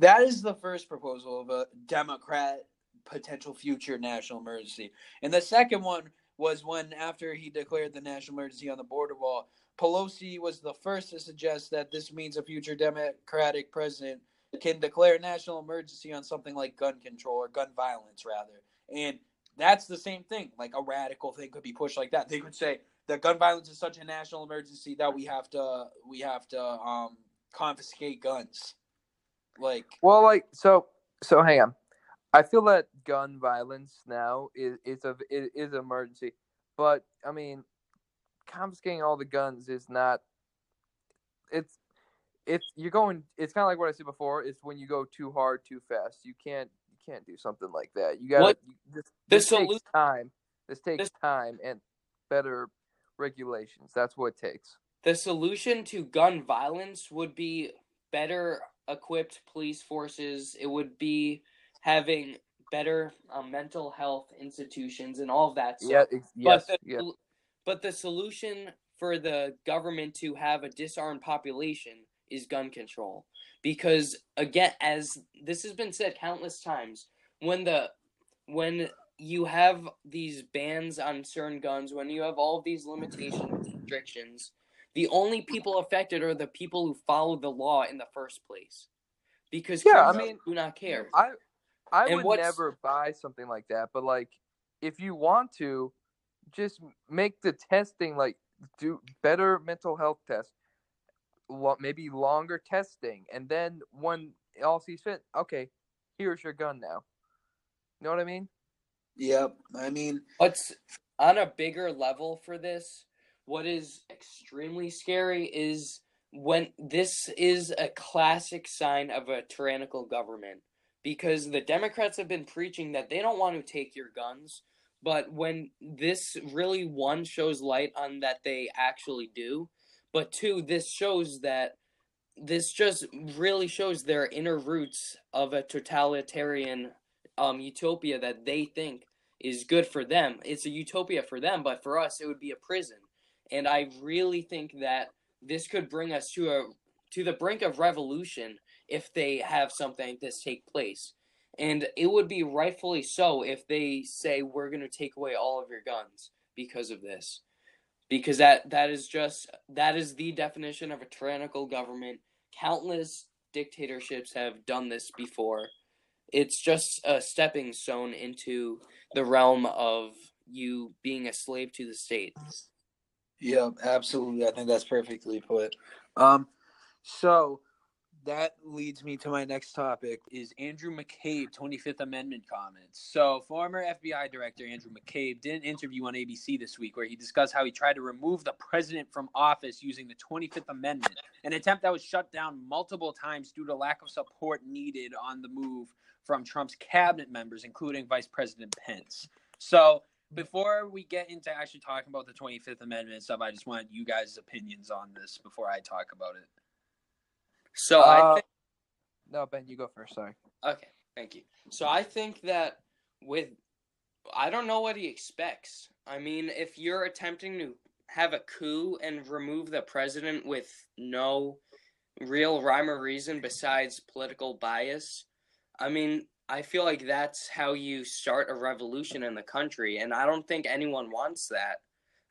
that is the first proposal of a Democrat potential future national emergency. And the second one was when, after he declared the national emergency on the border wall, Pelosi was the first to suggest that this means a future Democratic president can declare a national emergency on something like gun control or gun violence, rather. And that's the same thing. Like a radical thing could be pushed like that. They could say that gun violence is such a national emergency that we have to we have to um confiscate guns. Like Well, like so, so hang on. I feel that gun violence now is is a is, is an emergency, but I mean, confiscating all the guns is not. It's it's you're going. It's kind of like what I said before. It's when you go too hard, too fast. You can't you can't do something like that. You got this. the This takes solu- time. This takes this- time and better regulations. That's what it takes. The solution to gun violence would be better equipped police forces. It would be having better uh, mental health institutions and all of that stuff. Yeah. Ex- yes. but the, yeah. but the solution for the government to have a disarmed population is gun control. Because again, as this has been said countless times, when the when you have these bans on certain guns, when you have all of these limitations, restrictions, the only people affected are the people who follow the law in the first place. Because Yeah, I mean, do not care. I I And would never buy something like that, but like if you want to, just make the testing like do better mental health tests, lo- maybe longer testing, and then when it all sees fit, okay, here's your gun now. You know what I mean? Yep. I mean What's on a bigger level for this, what is extremely scary is when this is a classic sign of a tyrannical government because the Democrats have been preaching that they don't want to take your guns, but when this really one shows light on that they actually do, but two, this shows that this just really shows their inner roots of a totalitarian um utopia that they think is good for them. It's a utopia for them, but for us, it would be a prison. And I really think that this could bring us to a to the brink of revolution if they have something like this take place. And it would be rightfully so if they say we're going to take away all of your guns because of this. Because that that is just that is the definition of a tyrannical government. Countless dictatorships have done this before. It's just a stepping stone into the realm of you being a slave to the state. Yeah, absolutely. I think that's perfectly put. Um, so that leads me to my next topic is Andrew McCabe 25th Amendment comments. So, former FBI director Andrew McCabe did an interview on ABC this week where he discussed how he tried to remove the president from office using the 25th Amendment, an attempt that was shut down multiple times due to lack of support needed on the move from Trump's cabinet members, including Vice President Pence. So, before we get into actually talking about the 25th Amendment stuff, I just want you guys' opinions on this before I talk about it. So I Uh, think No, Ben, you go first. Sorry. Okay, thank you. So I think that with I don't know what he expects. I mean, if you're attempting to have a coup and remove the president with no real rhyme or reason besides political bias, I mean, I feel like that's how you start a revolution in the country and I don't think anyone wants that.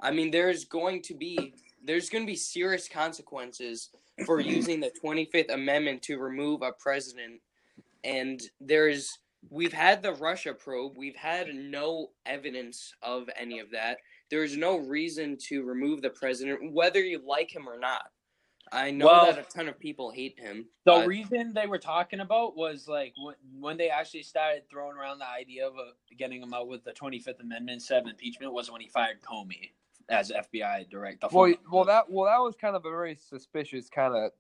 I mean, there's going to be there's going to be serious consequences for using the 25th amendment to remove a president and there's we've had the Russia probe. We've had no evidence of any of that. There's no reason to remove the president, whether you like him or not. I know Well- that a ton of people hate him. The but- reason they were talking about was like when, when they actually started throwing around the idea of uh, getting him out with the 25th Amendment instead of impeachment was when he fired Comey as FBI director. Well, well, that well, that was kind of a very suspicious kind of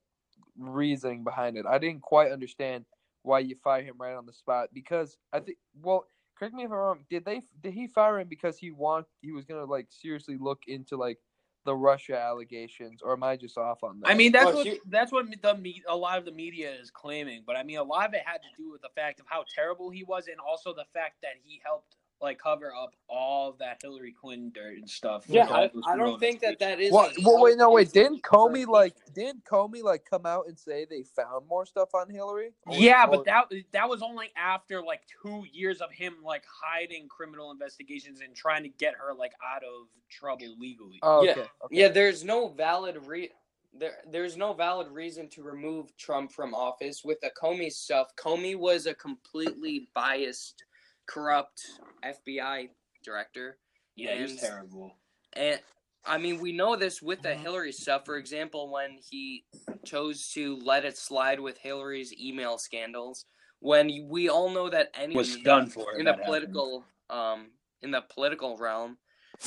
reasoning behind it. I didn't quite understand why you fire him right on the spot because I think. Well, correct me if I'm wrong. Did they did he fire him because he want he was gonna like seriously look into like the Russia allegations, or am I just off on that? I mean, that's Well, what here- that's what the a lot of the media is claiming, but I mean, a lot of it had to do with the fact of how terrible he was, and also the fact that he helped like cover up all that Hillary Clinton dirt and stuff. Yeah, I, I don't Corona think that that is. Well, well, wait, no, wait. Didn't Comey like didn't Comey like come out and say they found more stuff on Hillary? Or- Yeah, or- but that that was only after like two years of him like hiding criminal investigations and trying to get her like out of trouble legally. Oh, Yeah, okay, okay. Yeah, there's no valid re there there's no valid reason to remove Trump from office with the Comey stuff. Comey was a completely biased, corrupt FBI director. yeah, he was and- terrible. And I mean, we know this with the Hillary stuff. For example, when he chose to let it slide with Hillary's email scandals, when we all know that any Was done for in the that happened. political um in the political realm,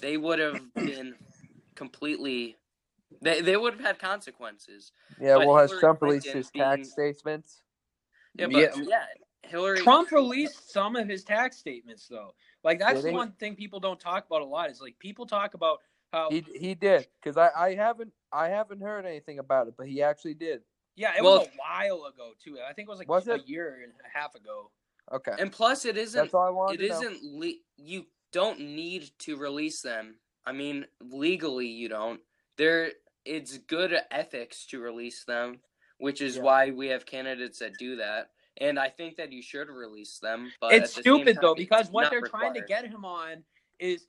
they would have been completely they they would have had consequences. Yeah, but well, has Hillary Trump released Clinton his tax being- statements? Yeah, but Yeah. yeah, Hillary Trump released some of his tax statements though. Like that's the one thing people don't talk about a lot. Is like people talk about how He he did because I, I haven't I haven't heard anything about it, but he actually did. yeah, it Well, was a while ago too. I think it was like Was a it? year and a half ago. Okay, and plus it isn't that's all I wanted it to know. isn't le- you don't need to release them i mean legally you don't there it's good ethics to release them which is Yeah. why we have candidates that do that and i think that you should release them but it's at the same stupid though because what they're trying to get him on is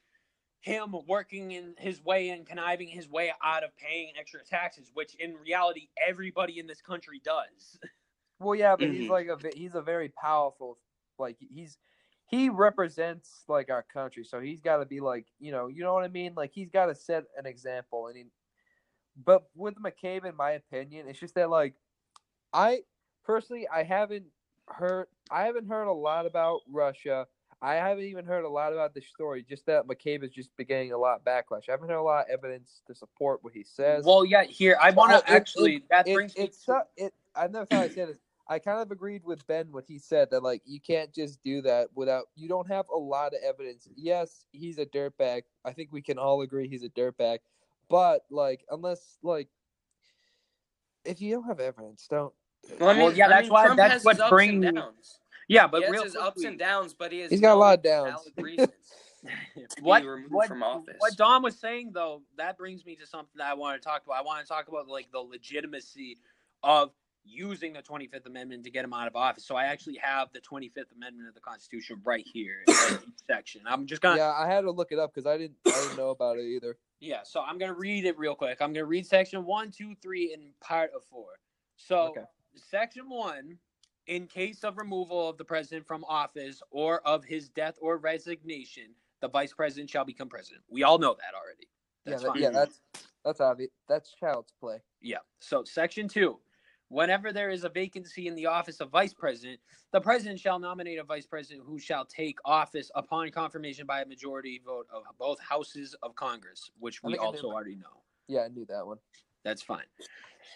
him working in his way and conniving his way out of paying extra taxes, which in reality everybody in this country does. Well, yeah, but he's Mhm. like a ve- he's a very powerful like he's he represents like our country, so he's got to be like you know you know what I mean. Like he's got to set an example, and he, but with McCabe, in my opinion, it's just that like I personally I haven't heard I haven't heard a lot about Russia. I haven't even heard a lot about this story. Just that McCabe has just been getting a lot of backlash. I haven't heard a lot of evidence to support what he says. Well, yeah, here I want to it- actually that it, brings me it's to- it. I never thought I said this. I kind of agreed with Ben what he said that like you can't just do that without you don't have a lot of evidence. Yes, he's a dirtbag. I think we can all agree he's a dirtbag. But like unless like if you don't have evidence, don't. Well, I mean, Well, yeah, I that's mean, why- Trump that's what brings and me- downs. yeah, but he has real his ups and downs but he has He's got a lot of downs. valid reasons to what, be what, from office what Dom was saying though, that brings me to something that I want to talk about. I want to talk about like the legitimacy of using the 25th Amendment to get him out of office. So I actually have the 25th Amendment of the Constitution right here in section. I'm just gonna Yeah, I had to look it up because I didn't. I didn't know about it either. yeah, so I'm gonna read it real quick. I'm gonna read section one, two, three, and part of four. So Okay. Section one, in case of removal of the president from office or of his death or resignation, the vice president shall become president. We all know that already. Yeah, That's that- fine. yeah, that's that's obvious. That's child's play. Yeah. So section two, Whenever there is a vacancy in the office of vice president, the president shall nominate a vice president who shall take office upon confirmation by a majority vote of both houses of Congress, which we also already know. Yeah, I knew that one. That's fine.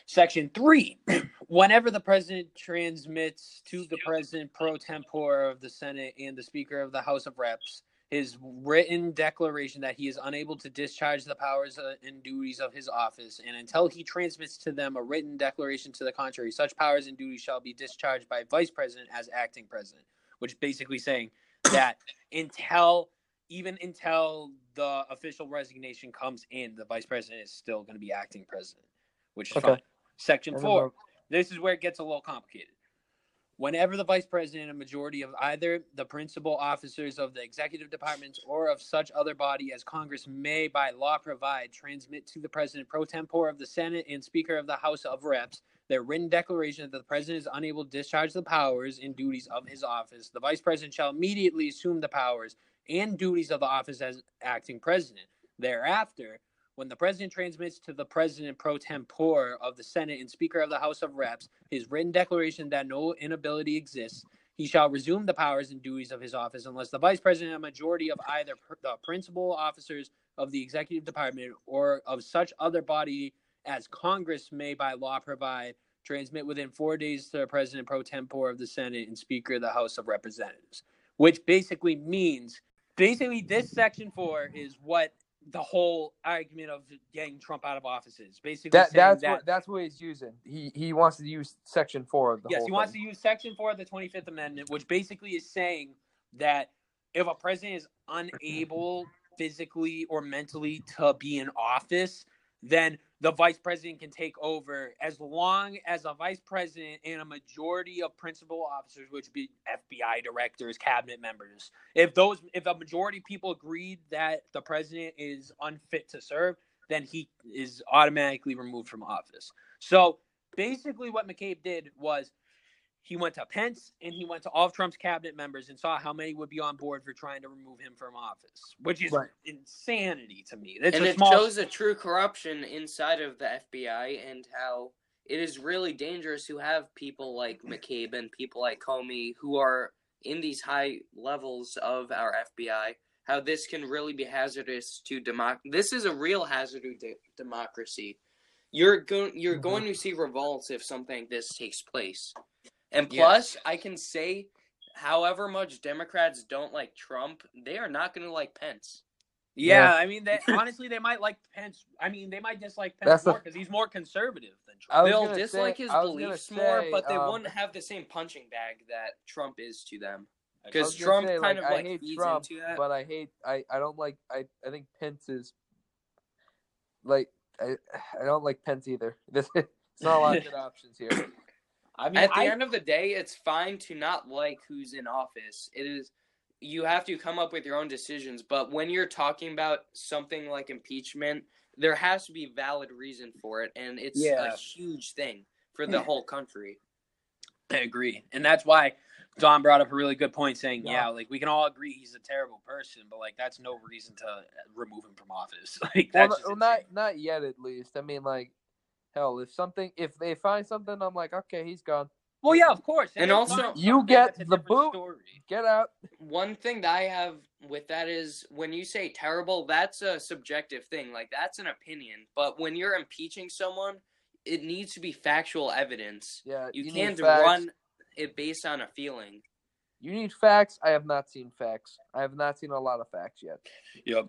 Section three, whenever the president transmits to the president pro tempore of the Senate and the Speaker of the House of Reps his written declaration that he is unable to discharge the powers uh, and duties of his office, and until he transmits to them a written declaration to the contrary, such powers and duties shall be discharged by vice president as acting president, which basically saying that until even until the official resignation comes in, the vice president is still going to be acting president, which is Okay. fine. Section four. This is where it gets a little complicated. Whenever the vice president, a majority of either the principal officers of the executive departments or of such other body as Congress may by law provide, transmit to the president pro tempore of the Senate and Speaker of the House of Reps their written declaration that the president is unable to discharge the powers and duties of his office, the vice president shall immediately assume the powers and duties of the office as acting president. Thereafter, when the president transmits to the president pro tempore of the Senate and Speaker of the House of Reps his written declaration that no inability exists, he shall resume the powers and duties of his office unless the vice president, a majority of either the principal officers of the executive department or of such other body as Congress may by law provide, transmit within four days to the president pro tempore of the Senate and Speaker of the House of Representatives. Which basically means, basically, this section four is what the whole argument of getting Trump out of office is. Basically, That that's that what that's what he's using. He he wants to use section four of the yes, he wants thing. to use Section 4 of the 25th Amendment, which basically is saying that if a president is unable physically or mentally to be in office, then the vice president can take over as long as a vice president and a majority of principal officers, which would be FBI directors, cabinet members, if those if a majority of people agreed that the president is unfit to serve, then he is automatically removed from office. So basically what McCabe did was he went to Pence and he went to all of Trump's cabinet members and saw how many would be on board for trying to remove him from office, which is Right. insanity to me. It's and a it small shows the true corruption inside of the FBI and how it is really dangerous to have people like McCabe and people like Comey who are in these high levels of our FBI. How this can really be hazardous to democracy. This is a real hazard to de- democracy. You're going. You're Mhm. going to see revolts if something like this takes place. And Yes. plus, I can say, however much Democrats don't like Trump, they are not going to like Pence. Yeah, I mean, they, honestly, they might like Pence. I mean, they might dislike Pence That's more because he's more conservative than Trump. They'll dislike say- his I was gonna beliefs more, but they um, wouldn't have the same punching bag that Trump is to them. Because Trump say, kind of I hate feeds Trump, into that. but I hate I I don't like I I think Pence is like I I don't like Pence either. This it's not a lot of good options here. I mean, At the I, end of the day, it's fine to not like who's in office. It is you have to come up with your own decisions, but when you're talking about something like impeachment, there has to be valid reason for it, and it's Yeah. a huge thing for the whole country. I agree, and that's why Dom brought up a really good point, saying, Yeah. "Yeah, like we can all agree he's a terrible person, but like that's no reason to remove him from office. Like well, that's no- well, not insane. not yet at least. I mean, like hell, if something if they find something, I'm like, okay, he's gone. Well, yeah, of course. And if also- You get the boot. Story. Get out. One thing that I have with that is when you say terrible, that's a subjective thing. Like that's an opinion. But when you're impeaching someone, it needs to be factual evidence. Yeah, You, need can't run it based on a feeling. You need facts. I have not seen facts. I have not seen a lot of facts yet. Yep.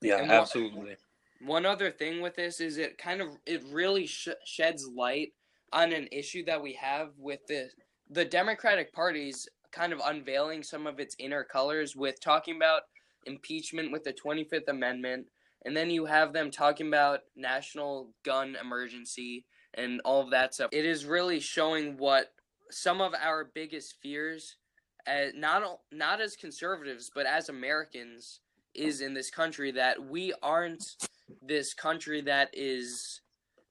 Yeah, And what- absolutely. One other thing with this is it kind of it really sh- sheds light on an issue that we have with the the Democratic Party's kind of unveiling some of its inner colors with talking about impeachment with the 25th Amendment and then you have them talking about national gun emergency and all of that stuff. It is really showing what some of our biggest fears uh, not not as conservatives but as Americans is in this country that we aren't this country that is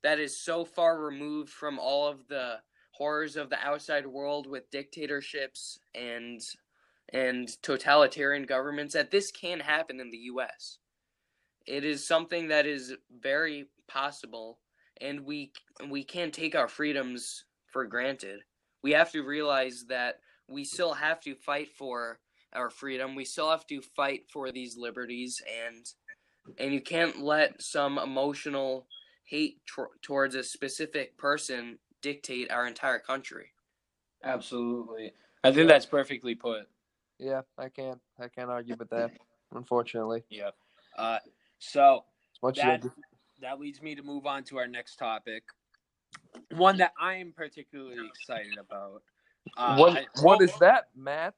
that is so far removed from all of the horrors of the outside world with dictatorships and and totalitarian governments that this can happen in the US. It is something that is very possible and we we can't take our freedoms for granted. We have to realize that we still have to fight for our freedom. We still have to fight for these liberties and and you can't let some emotional hate tr- towards a specific person dictate our entire country. Absolutely. I think that's perfectly put. Yeah, I can't. I can't argue with that. Unfortunately, Yeah. Uh, so as much that that leads me to move on to our next topic. One that I am particularly excited about. I, Uh, what I what hope- is that, Matt?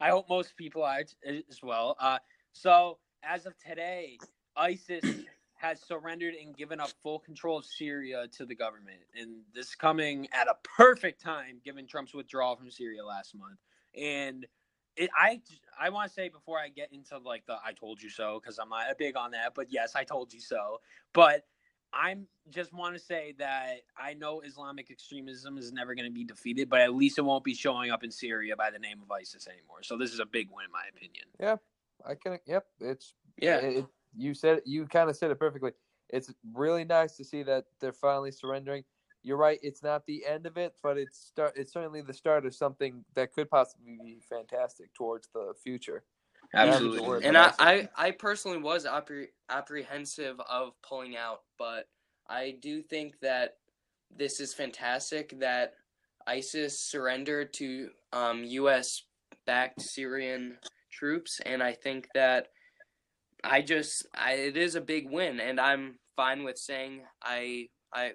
I hope most people are as well. Uh, so as of today, ISIS has surrendered and given up full control of Syria to the government, and this coming at a perfect time given Trump's withdrawal from Syria last month. And it, I I want to say before I get into like the I told you so because I'm not big on that, but yes, I told you so. But I'm just want to say that I know Islamic extremism is never going to be defeated, but at least it won't be showing up in Syria by the name of ISIS anymore. So this is a big win in my opinion. Yeah, I can. Yep, it's Yeah. It, you said you kind of said it perfectly. It's really nice to see that they're finally surrendering. You're right. It's not the end of it, but it's start. It's certainly the start of something that could possibly be fantastic towards the future. Absolutely. And I, I, I personally was appre- apprehensive of pulling out, but I do think that this is fantastic that ISIS surrendered to um, U.S. backed Syrian troops, and I think that I just I, it is a big win, and I'm fine with saying I I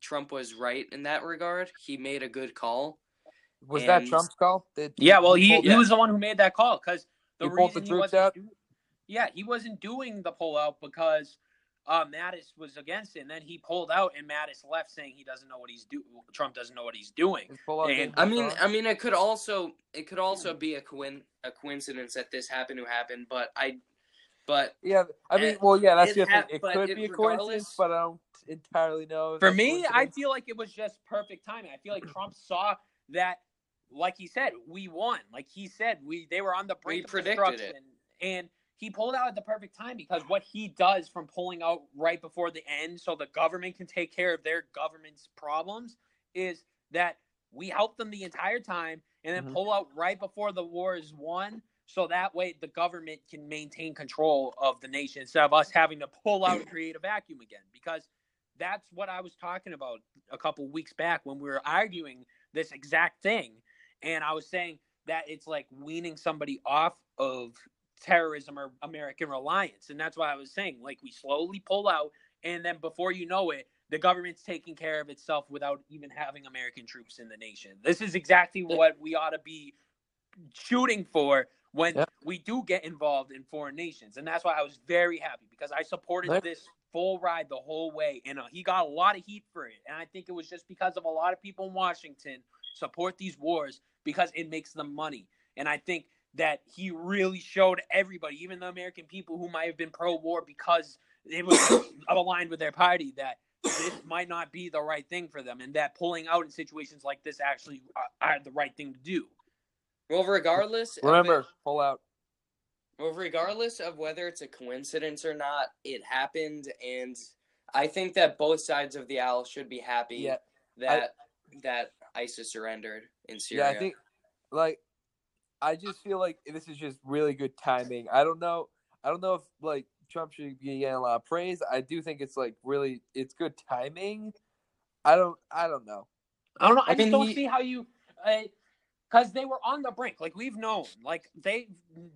Trump was right in that regard. He made a good call. Was that Trump's call? Did, Yeah, well, he, he was the one who made that call because the He pulled reason the he wasn't out? do- yeah, he wasn't doing the pullout because uh, Mattis was against it, and then he pulled out, and Mattis left saying he doesn't know what he's do. Trump doesn't know what he's doing. And- I mean. I mean, it could also it could also be a coin a coincidence that this happened to happen, but I, but yeah. I mean, it- well, yeah, that's it the thing. It could it- be a coincidence, but I don't entirely know. For me, I feel like it was just perfect timing. I feel like Trump saw that, like he said, we won. Like he said, we they were on the brink We of predicted destruction, and he pulled out at the perfect time because what he does from pulling out right before the end, so the government can take care of their government's problems, is that we help them the entire time and then Mhm. pull out right before the war is won. So that way, the government can maintain control of the nation instead of us having to pull out and create a vacuum again. Because that's what I was talking about a couple weeks back when we were arguing this exact thing. And I was saying that it's like weaning somebody off of terrorism or American reliance. And that's why I was saying, like, we slowly pull out, and then before you know it, the government's taking care of itself without even having American troops in the nation. This is exactly what we ought to be shooting for when Yep. we do get involved in foreign nations. And that's why I was very happy because I supported Yep. this full ride the whole way. And uh, he got a lot of heat for it. And I think it was just because of a lot of people in Washington support these wars because it makes them money. And I think that he really showed everybody, even the American people who might have been pro war because it was aligned with their party, that this might not be the right thing for them and that pulling out in situations like this actually are, are the right thing to do. Well, regardless, Remember, it- pull out. well, regardless of whether it's a coincidence or not, it happened, and I think that both sides of the aisle should be happy Yeah, that that ISIS surrendered in Syria. Yeah, I think like I just feel like this is just really good timing. I don't know. I don't know if like Trump should be getting a lot of praise. I do think it's like really it's good timing. I don't. I don't know. I don't know. I, I just don't he- see how you, because they were on the brink. Like we've known, like they,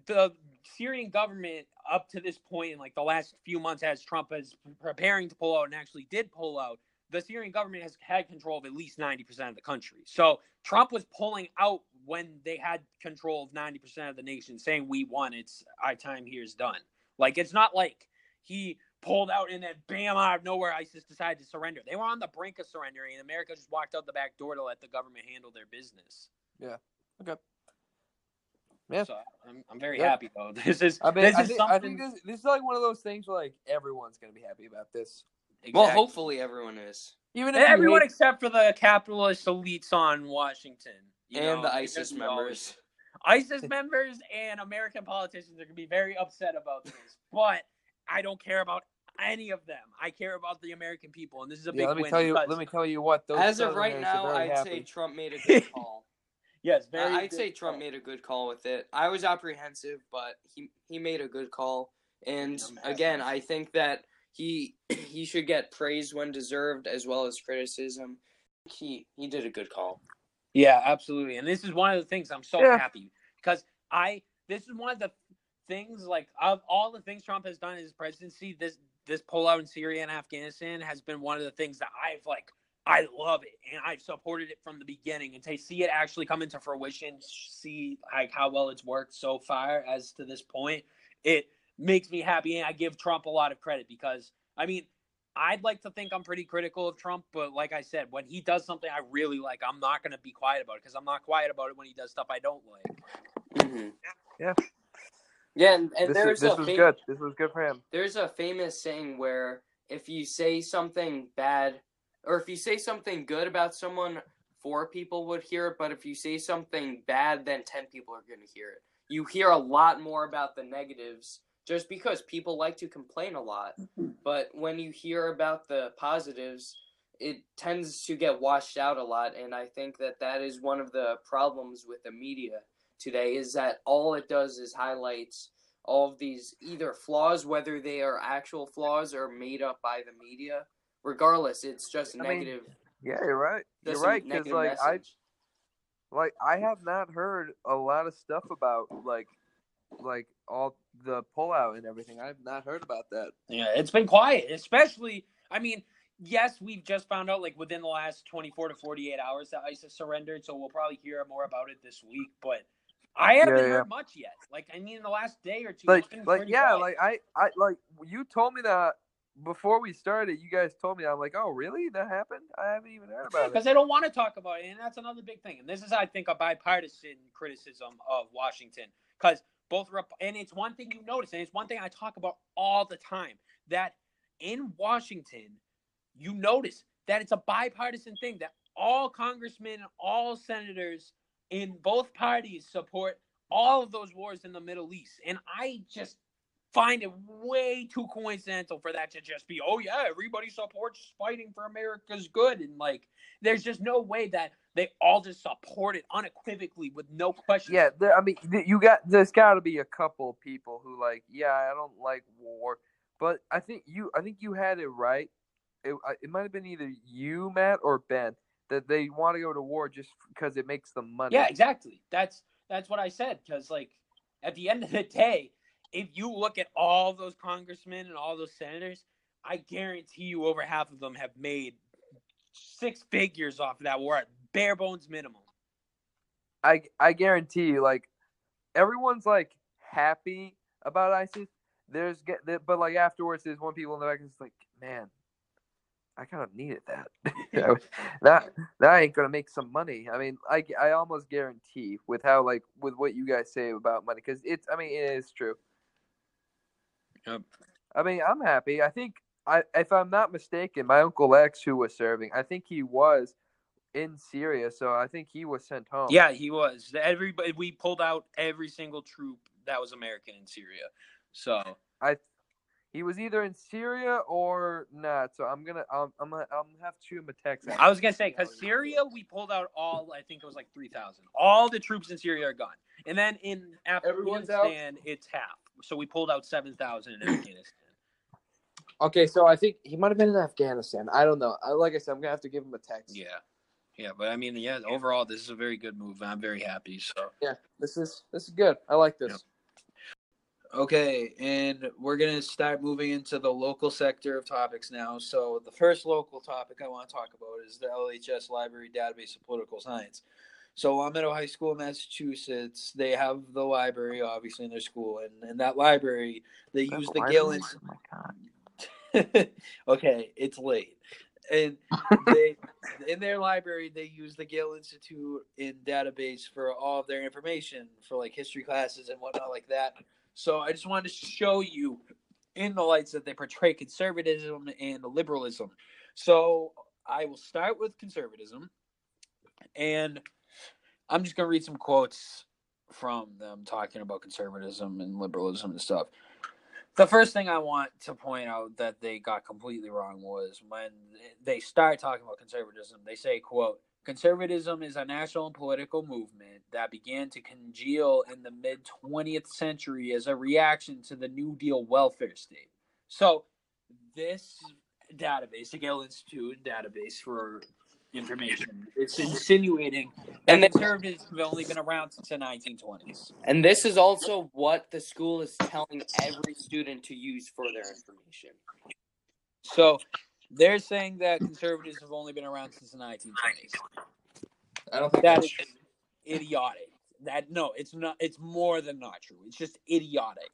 the Syrian government up to this point in like the last few months, as Trump is preparing to pull out and actually did pull out, the Syrian government has had control of at least ninety percent of the country. So Trump was pulling out when they had control of ninety percent of the nation, saying we won. It's our time here is done. Like it's not like he pulled out and then bam out of nowhere ISIS decided to surrender. They were on the brink of surrendering and America just walked out the back door to let the government handle their business. Yeah. So I'm, I'm very Yeah. happy though. This is I mean, this I is think, something I think this this is like one of those things where like everyone's gonna be happy about this. well, hopefully everyone is, Even if everyone hate- except for the capitalist elites on Washington you and know, the ISIS members. ISIS members and American politicians are gonna be very upset about this. But I don't care about any of them. I care about the American people, and this is a big Yeah, let me win. tell you. Let me tell you what. Those As of right now, I'd happy. say Trump made a good call. Yes, Uh, very. I'd good say Trump call. made a good call with it. I was apprehensive, but he he made a good call. And again. I think that he he should get praise when deserved as well as criticism. He he did a good call. Yeah, absolutely. And this is one of the things I'm so Yeah. happy because I this is one of the things like of all the things Trump has done in his presidency, this this pullout in Syria and Afghanistan has been one of the things that I've like I love it and I've supported it from the beginning and to see it actually come into fruition, see like how well it's worked so far as to this point, it makes me happy and I give Trump a lot of credit because I mean I'd like to think I'm pretty critical of Trump, but like I said, when he does something I really like, I'm not going to be quiet about it because I'm not quiet about it when he does stuff I don't like. hmm Yeah. Yeah, and, and This, there's is, this a was fam- good. This was good for him. there's a famous saying where if you say something bad or if you say something good about someone, four people would hear it, but if you say something bad, then 10 people are going to hear it. You hear a lot more about the negatives just because people like to complain a lot. Mm-hmm. But when you hear about the positives, it tends to get washed out a lot and I think that that is one of the problems with the media today is that all it does is highlights all of these either flaws, whether they are actual flaws or made up by the media. Regardless, it's just I mean, negative. Yeah, you're right. You're right because negative like I like I have not heard a lot of stuff about like like all the pullout and everything. I've not heard about that. Yeah, it's been quiet, especially. I mean, yes, we've just found out like within the last 24 to 48 hours that ISIS surrendered, so we'll probably hear more about it this week. But I haven't Yeah, heard much yet. Like, I mean, in the last day or two, Like it's been like yeah, quiet. like I I like you told me that before we started. You guys told me I'm like, oh really? That happened? I haven't even heard about it because they don't want to talk about it, and that's another big thing. And this is, I think, a bipartisan criticism of Washington, because both rep- and it's one thing you notice, and it's one thing I talk about all the time that in Washington, you notice that it's a bipartisan thing that all congressmen, and all senators in both parties support all of those wars in the Middle East, and I just find it way too coincidental for that to just be, oh yeah, everybody supports fighting for America's good, and like, there's just no way that they all just support it unequivocally with no question. Yeah, there, I mean, you got there's got to be a couple of people who like, yeah, I don't like war, but I think you, I think you had it right. It, it might have been either you, Matt, or Ben that they want to go to war just because it makes them money. Yeah, exactly. That's that's what I said. Because like at the end of the day, if you look at all those congressmen and all those senators, I guarantee you over half of them have made six figures off of that war at bare bones minimum. I I guarantee you, like everyone's like happy about ISIS. There's get, but like afterwards, there's one people in the back that's like, man, I kind of needed that. that that ain't gonna make some money. I mean, I I almost guarantee with how like with what you guys say about money because it's I mean it is true. Yep. I mean, I'm happy. I think I if I'm not mistaken, my uncle X who was serving, I think he was in Syria, so I think he was sent home. Yeah, he was. Everybody we pulled out every single troop that was American in Syria. So I he was either in Syria or not. So I'm gonna I'm I'm gonna, I'm gonna have to shoot him a text. I was gonna say because Syria we pulled out all I think it was like three thousand. All the troops in Syria are gone, and then in Everyone's out? Afghanistan it's half. So we pulled out seven thousand in Afghanistan. Okay, so I think he might have been in Afghanistan. I don't know. I, like I said, I'm gonna have to give him a text. Yeah, yeah, but I mean, yeah, overall this is a very good move. I'm very happy. So Yeah, this is this is good. I like this. Yep. Okay, and we're going to start moving into the local sector of topics now. So, the first local topic I want to talk about is the LHS Library Database of Political Science. So, Longmeadow High School, in Massachusetts, they have the library, obviously, in their school. And in that library, they use the Gillens. Oh my god. okay, it's late. And they in their library they use the Gale Institute in database for all of their information for like history classes and whatnot like that. So I just wanted to show you in the lights that they portray conservatism and liberalism. So I will start with conservatism and I'm just gonna read some quotes from them talking about conservatism and liberalism and stuff. the first thing I want to point out that they got completely wrong was when they start talking about conservatism, they say, quote, conservatism is a national and political movement that began to congeal in the mid 20th century as a reaction to the New Deal welfare state. So this database, the Gale Institute database for information, it's insinuating that And they- conservatives have only been around since the 1920s. And this is also what the school is telling every student to use for their information. So they're saying that conservatives have only been around since the 1920s. I don't think that's idiotic. That no, it's not. It's more than not true. It's just idiotic.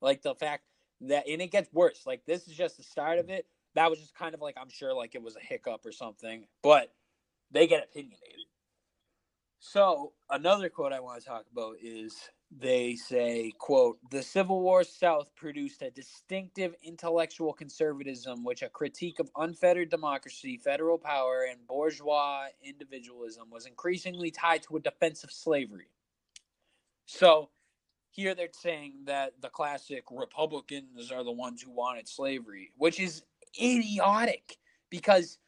Like the fact that, and it gets worse. Like this is just the start of it. That was just kind of like I'm sure like it was a hiccup or something, but they get opinionated. So another quote I want to talk about is they say, quote, the Civil War South produced a distinctive intellectual conservatism which a critique of unfettered democracy, federal power, and bourgeois individualism was increasingly tied to a defense of slavery. So here they're saying that the classic Republicans are the ones who wanted slavery, which is idiotic because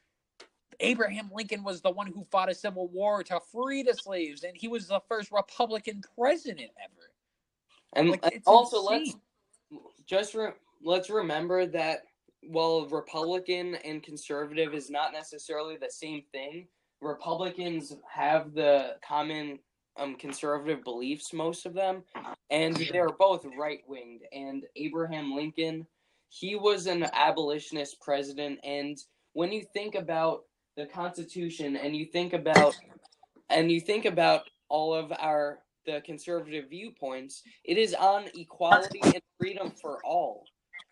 Abraham Lincoln was the one who fought a civil war to free the slaves, and he was the first Republican president ever. And, Like, and also, insane. let's just re- let's remember that while Republican and conservative is not necessarily the same thing, Republicans have the common um, conservative beliefs, most of them, and they're both right winged. And Abraham Lincoln, he was an abolitionist president, and when you think about the Constitution and you think about and you think about all of our the conservative viewpoints, it is on equality and freedom for all.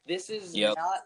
This is Yep. not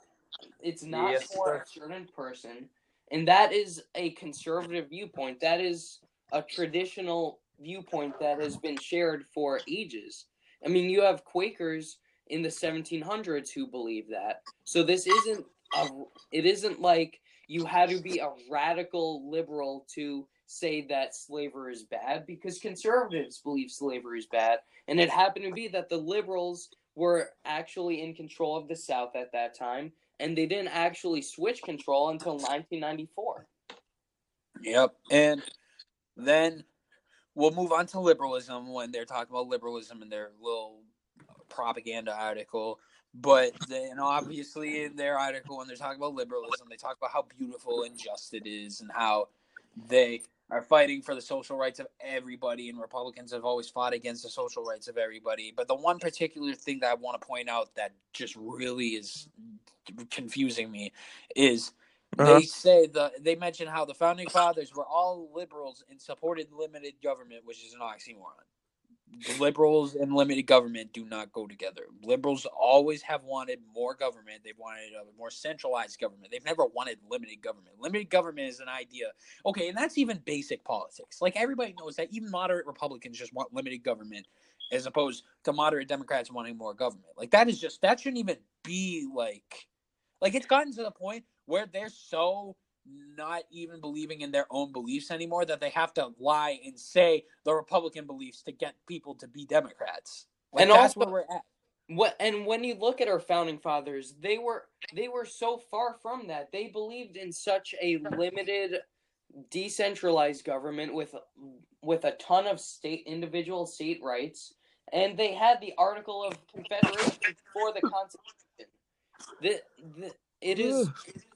it's not Yes, for sir. a certain person. And that is a conservative viewpoint. That is a traditional viewpoint that has been shared for ages. I mean, you have Quakers in the 1700s who believe that. So this isn't a it isn't like you had to be a radical liberal to say that slavery is bad because conservatives believe slavery is bad. And it happened to be that the liberals were actually in control of the South at that time, and they didn't actually switch control until 1994. Yep. And then we'll move on to liberalism when they're talking about liberalism in their little propaganda article. But then obviously in their article when they're talking about liberalism, they talk about how beautiful and just it is and how they are fighting for the social rights of everybody and Republicans have always fought against the social rights of everybody. But the one particular thing that I want to point out that just really is confusing me is Uh-huh. they say the they mention how the founding fathers were all liberals and supported limited government, which is an oxymoron. Liberals and limited government do not go together. Liberals always have wanted more government. They've wanted a more centralized government. They've never wanted limited government. Limited government is an idea. Okay, and that's even basic politics. Like everybody knows that even moderate Republicans just want limited government as opposed to moderate Democrats wanting more government. Like that is just that shouldn't even be like like it's gotten to the point where they're so not even believing in their own beliefs anymore that they have to lie and say the Republican beliefs to get people to be Democrats. Like And that's also- where we're at. What and when you look at our founding fathers, they were they were so far from that. They believed in such a limited decentralized government with with a ton of state individual state rights and they had the article of confederation for the constitution. The, the, it is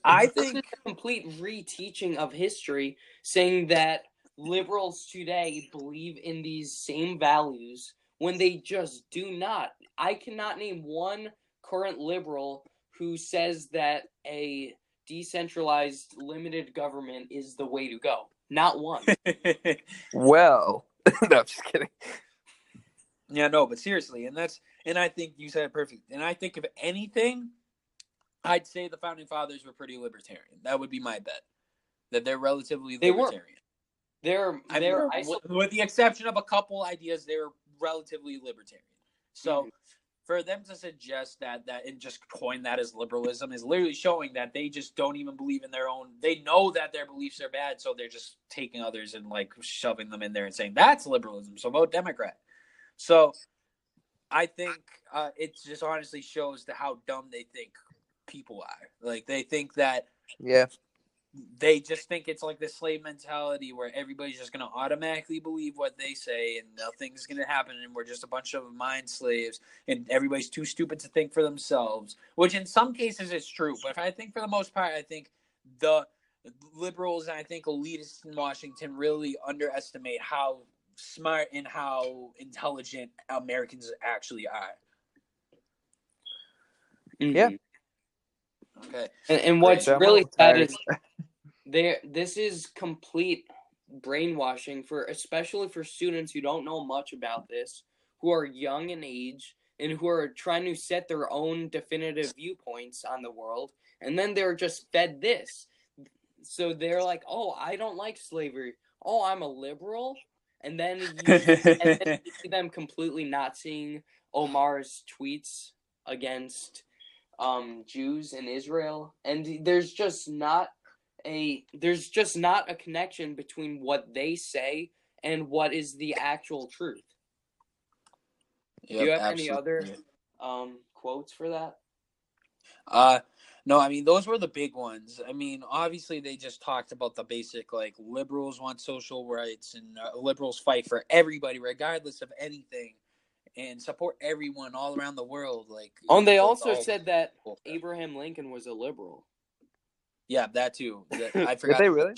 I think complete reteaching of history saying that liberals today believe in these same values when they just do not. I cannot name one current liberal who says that a decentralized limited government is the way to go. Not one. Well, no, I'm just kidding. Yeah, no, but seriously, and that's and I think you said it perfect. And I think if anything, I'd say the founding fathers were pretty libertarian. That would be my bet. That they're relatively They were. libertarian. They're I they're mean, with, with the exception of a couple ideas, they're relatively libertarian. So Mhm. for them to suggest that that and just coin that as liberalism is literally showing that they just don't even believe in their own. They know that their beliefs are bad, so they're just taking others and like shoving them in there and saying that's liberalism. So vote Democrat. So I think uh, it just honestly shows to how dumb they think people are. Like they think that Yeah. they just think it's like the slave mentality where everybody's just going to automatically believe what they say and nothing's going to happen and we're just a bunch of mind slaves and everybody's too stupid to think for themselves which in some cases is true but i think for the most part i think the liberals and i think elitists in washington really underestimate how smart and how intelligent americans actually are mm-hmm. Yeah. Okay. And, and what's I'm really sad tired. is there this is complete brainwashing for especially for students who don't know much about this who are young in age and who are trying to set their own definitive viewpoints on the world and then they're just fed this. So they're like oh i don't like slavery. Oh i'm a liberal. And then you, and then you see them completely not seeing omar's tweets against um Jews in Israel and there's just not a there's just not a connection between what they say and what is the actual truth. Yep, you have any other- Um quotes for that? Uh no, I mean those were the big ones. I mean, obviously they just talked about the basic like liberals want social rights and uh, liberals fight for everybody regardless of anything and support everyone all around the world like Oh, and they also said that cool. Abraham Lincoln was a liberal. Yeah, that too. That- I Did forgot. they really?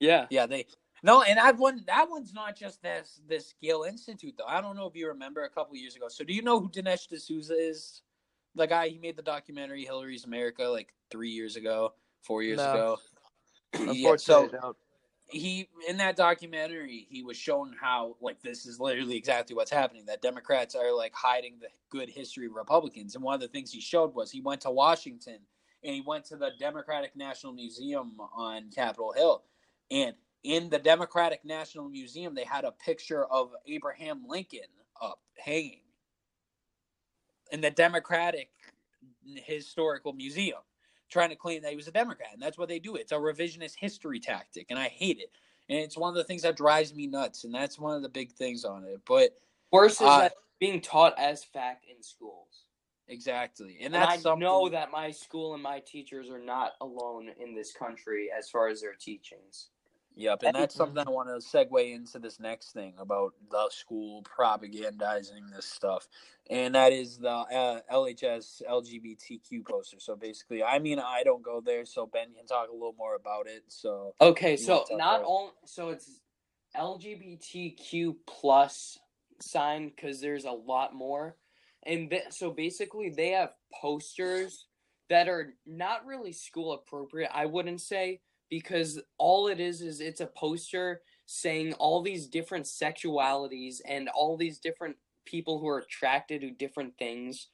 Yeah. Yeah, they no, and that one that one's not just this this Gill Institute though. I don't know if you remember a couple years ago. So do you know who Dinesh D'Souza is? The guy he made the documentary Hillary's America like three years ago, four years No. ago. Unfortunately, yeah, so I don't. He in that documentary he was showing how like this is literally exactly what's happening that democrats are like hiding the good history of republicans. And one of the things he showed was he went to washington and he went to the democratic national museum on capitol hill. And in the democratic national museum they had a picture of abraham lincoln up hanging in the democratic historical museum trying to claim that he was a Democrat. And that's what they do. It's a revisionist history tactic. And I hate it. And it's one of the things that drives me nuts. And that's one of the big things on it. But Worse is Uh, that being taught as fact in schools. exactly. And And, that's I something know that my school and my teachers are not alone in this country as far as their teachings. Yep, and that's something I want to segue into this next thing about the school propagandizing this stuff, and that is the uh, LHS LGBTQ poster. So basically, I mean, I don't go there, so Ben can talk a little more about it. So Okay, so want to talk not all so it's LGBTQ plus sign because there's a lot more, and th- so basically they have posters that are not really school appropriate. I wouldn't say because all it is is it's a poster saying all these different sexualities and all these different people who are attracted to different things,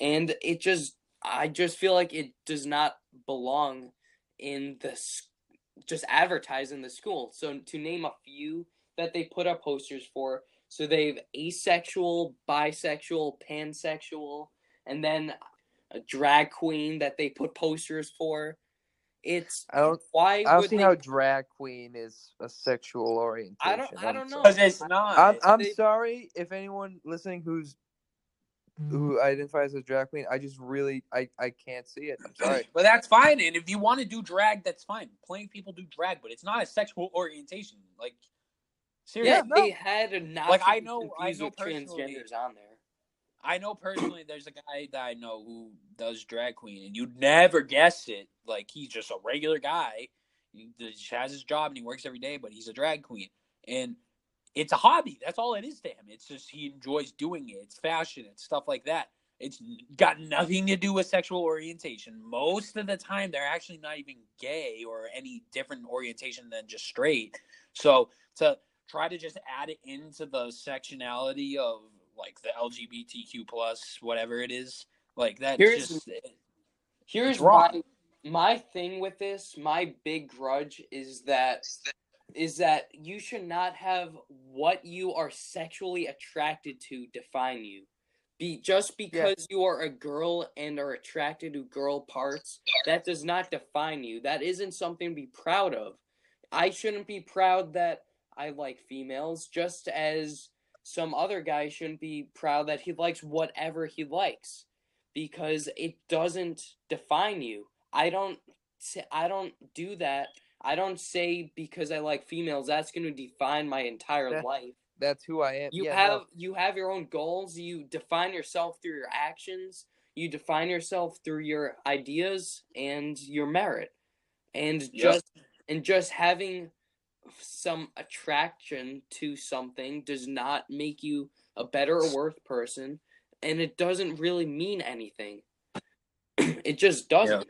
and it just I just feel like it does not belong in the just advertise in the school. So to name a few that they put up posters for, so they've asexual, bisexual, pansexual, and then a drag queen that they put posters for. It's I don't. why I don't would see they, how drag queen is a sexual orientation. I don't- I I'm don't know. sorry. because it's not. I'm, I'm They- sorry if anyone listening who's mm-hmm. who identifies as drag queen. I just really I I can't see it. I'm sorry. But that's fine. And if you want to do drag, that's fine. Plenty of people do drag, but it's not a sexual orientation. Like seriously. yeah, no. they had a not Like, I know- I confused know personally- transgenders on there. I know personally there's a guy that I know who does drag queen and you'd never guess it. Like he's just a regular guy. He has his job and he works every day, but he's a drag queen. And it's a hobby. That's all it is to him. It's just he enjoys doing it. It's fashion, it's stuff like that. It's got nothing to do with sexual orientation. Most of the time they're actually not even gay or any different orientation than just straight. So to try to just add it into the sectionality of like the LGBTQ plus whatever it is, like that's Here's- just Here's wrong. my my thing with this. My big grudge is that is that you should not have what you are sexually attracted to define you. Be just because you are a girl and are attracted to girl parts, that does not define you. That isn't something to be proud of. I shouldn't be proud that I like females just as some other guy shouldn't be proud that he likes whatever he likes because it doesn't define you. I don't I don't do that. I don't say because I like females that's going to define my entire That- life. That's who I am. You Yeah, have no, you have your own goals. You define yourself through your actions. You define yourself through your ideas and your merit. And Yep. just and just having some attraction to something does not make you a better or worse person and it doesn't really mean anything. it just doesn't.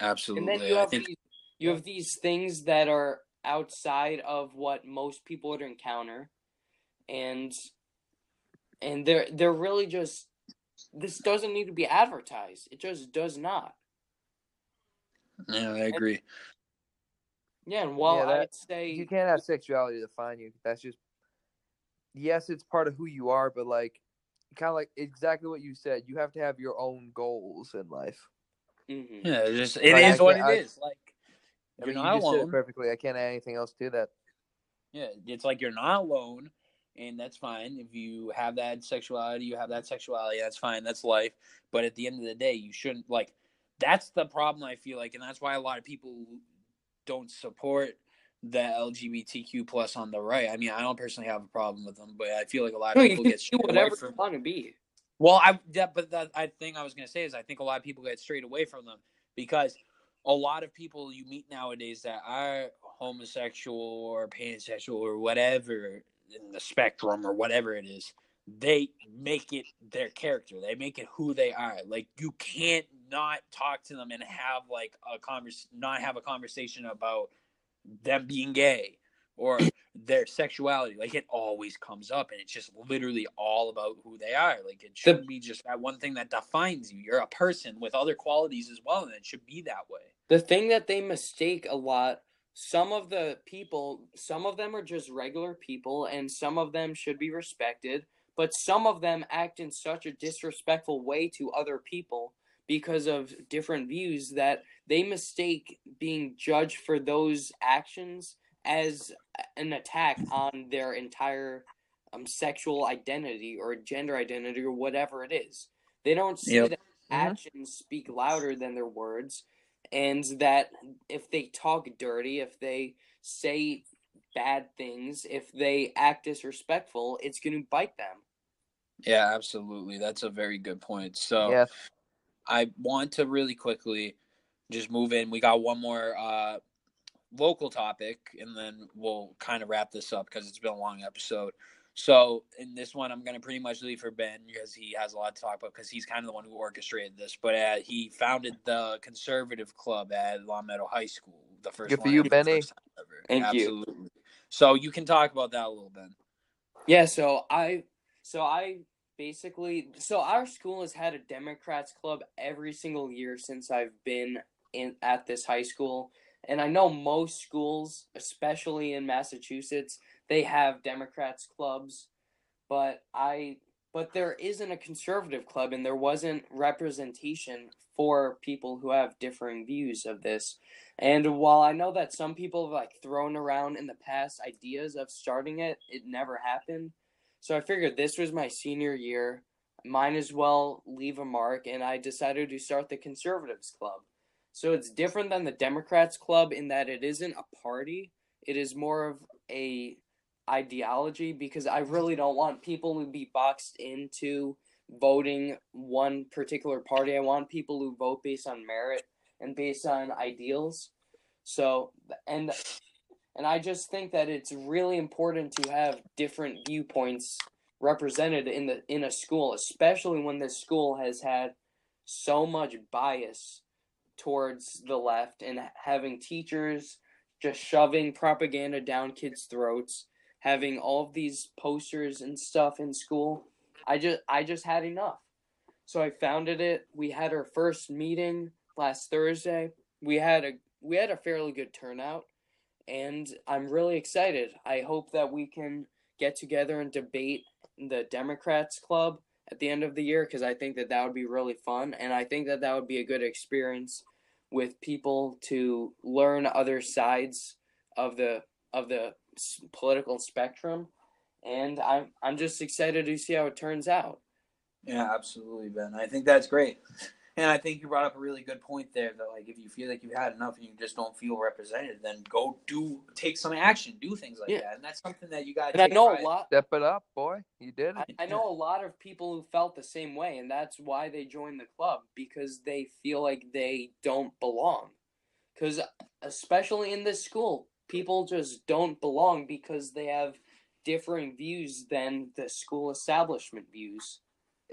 Absolutely. And then you have think these, you have these things that are outside of what most people would encounter, and and they're they're really just this doesn't need to be advertised. It just does not. yeah, I agree. Yeah, and while Yeah, that- I'd say you can't have sexuality define you. That's just yes, it's part of who you are, but like kind of like exactly what you said. You have to have your own goals in life. Mhm. Yeah, it's just it Like, is I what it I- is. Like I you're mean, not you just said it alone. perfectly. I can't add anything else to that. Yeah, it's like you're not alone, and that's fine. If you have that sexuality, you have that sexuality. That's fine. That's life. But at the end of the day, you shouldn't like. That's the problem I feel like, and that's why a lot of people don't support the LGBTQ plus on the right. I mean, I don't personally have a problem with them, but I feel like a lot of you people get do strayed away whatever you from. want to be. Well, I yeah, but the I think I was gonna say is I think a lot of people get strayed away from them because a lot of people you meet nowadays that are homosexual or pansexual or whatever in the spectrum or whatever it is, they make it their character. They make it who they are. Like you can't not talk to them and have like a convers not have a conversation about them being gay or their sexuality. Like it always comes up and it's just literally all about who they are. Like it shouldn't be just that one thing that defines you. You're a person with other qualities as well, and it should be that way. The thing that they mistake a lot, some of the people, some of them are just regular people, and some of them should be respected, but some of them act in such a disrespectful way to other people because of different views that they mistake being judged for those actions as an attack on their entire um, sexual identity or gender identity or whatever it is. They don't see Yep. that Mhm. actions speak louder than their words and that if they talk dirty, if they say bad things, if they act disrespectful, it's going to bite them. Yeah, absolutely. That's a very good point. So Yes. I want to really quickly just move in. We got one more uh, local topic, and then we'll kind of wrap this up because it's been a long episode. So, in this one, I'm going to pretty much leave for Ben because he has a lot to talk about because he's kind of the one who orchestrated this. But uh, he founded the conservative club at Longmeadow High School. The first Good for you, ever, Benny. first time ever. Thank you. Absolutely. So you can talk about that a little, Ben. Yeah, so I so I basically so our school has had a Democrats club every single year since I've been in at this high school. And I know most schools, especially in Massachusetts, they have Democrats clubs, but I but there isn't a conservative club and there wasn't representation for people who have differing views of this. And while I know that some people have like thrown around in the past ideas of starting it, it never happened. So I figured this was my senior year. Might as well leave a mark, and I decided to start the Conservatives Club. So it's different than the Democrats Club in that it isn't a party. It is more of a ideology because I really don't want people to be boxed into voting one particular party. I want people who vote based on merit and based on ideals. So and and I just think that it's really important to have different viewpoints represented in the in a school, especially when this school has had so much bias towards the left and having teachers just shoving propaganda down kids' throats, having all of these posters and stuff in school. I just I just had enough. So I founded it. We had our first meeting last Thursday. We had a we had a fairly good turnout and I'm really excited. I hope that we can get together and debate the Democrats Club at the end of the year because I think that that would be really fun, and I think that that would be a good experience with people to learn other sides of the of the political spectrum, and I'm I'm just excited to see how it turns out. Yeah, absolutely, Ben. I think that's great. And I think you brought up a really good point there that like if you feel like you've had enough and you just don't feel represented, then go do take some action, do things like Yeah. that. And that's something that you got And I know a lot. Step it up, boy. You did I, it. I know a lot of people who felt the same way, and that's why they joined the club because they feel like they don't belong. Because especially in this school, people just don't belong because they have differing views than the school establishment views.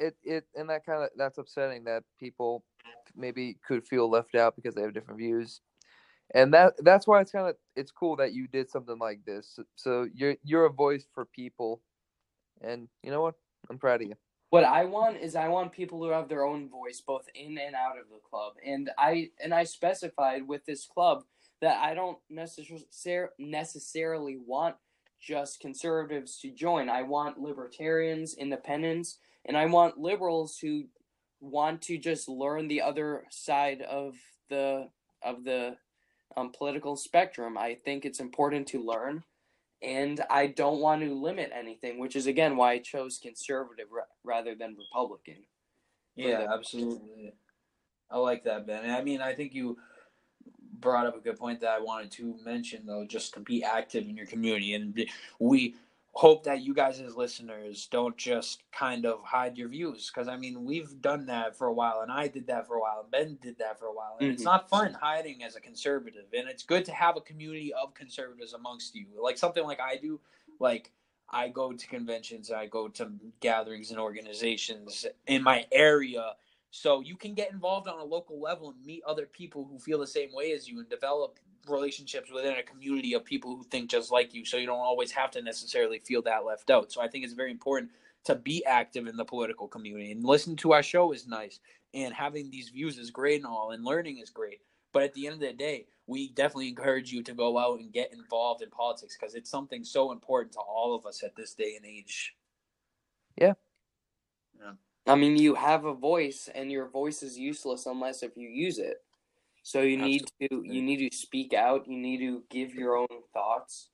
It it and that kind of that's upsetting that people maybe could feel left out because they have different views. And that that's why it's kind of it's cool that you did something like this. So you're you're a voice for people. And you know what? I'm proud of you. What I want is I want people who have their own voice both in and out of the club. And I and I specified with this club that I don't necessar- necessarily want just conservatives to join. I want libertarians, independents, and I want liberals who want to just learn the other side of the of the um, political spectrum. I think it's important to learn, and I don't want to limit anything, which is again why I chose conservative ra- rather than Republican. Yeah, the- absolutely. I like that, Ben. I mean, I think you brought up a good point that I wanted to mention, though. Just to be active in your community, and we hope that you guys as listeners don't just kind of hide your views because i mean we've done that for a while and i did that for a while and ben did that for a while and it's Mhm. not fun hiding as a conservative and it's good to have a community of conservatives amongst you like something like i do like i go to conventions i go to gatherings and organizations in my area so you can get involved on a local level and meet other people who feel the same way as you and develop relationships within a community of people who think just like you so you don't always have to necessarily feel that left out. So i think it's very important to be active in the political community and listen to our show is nice and having these views is great and all and learning is great. But at the end of the day we definitely encourage you to go out and get involved in politics because it's something so important to all of us at this day and age. Yeah. Yeah. I mean, you have a voice, and your voice is useless unless if you use it. So you need to you need to speak out. You need to give your own thoughts,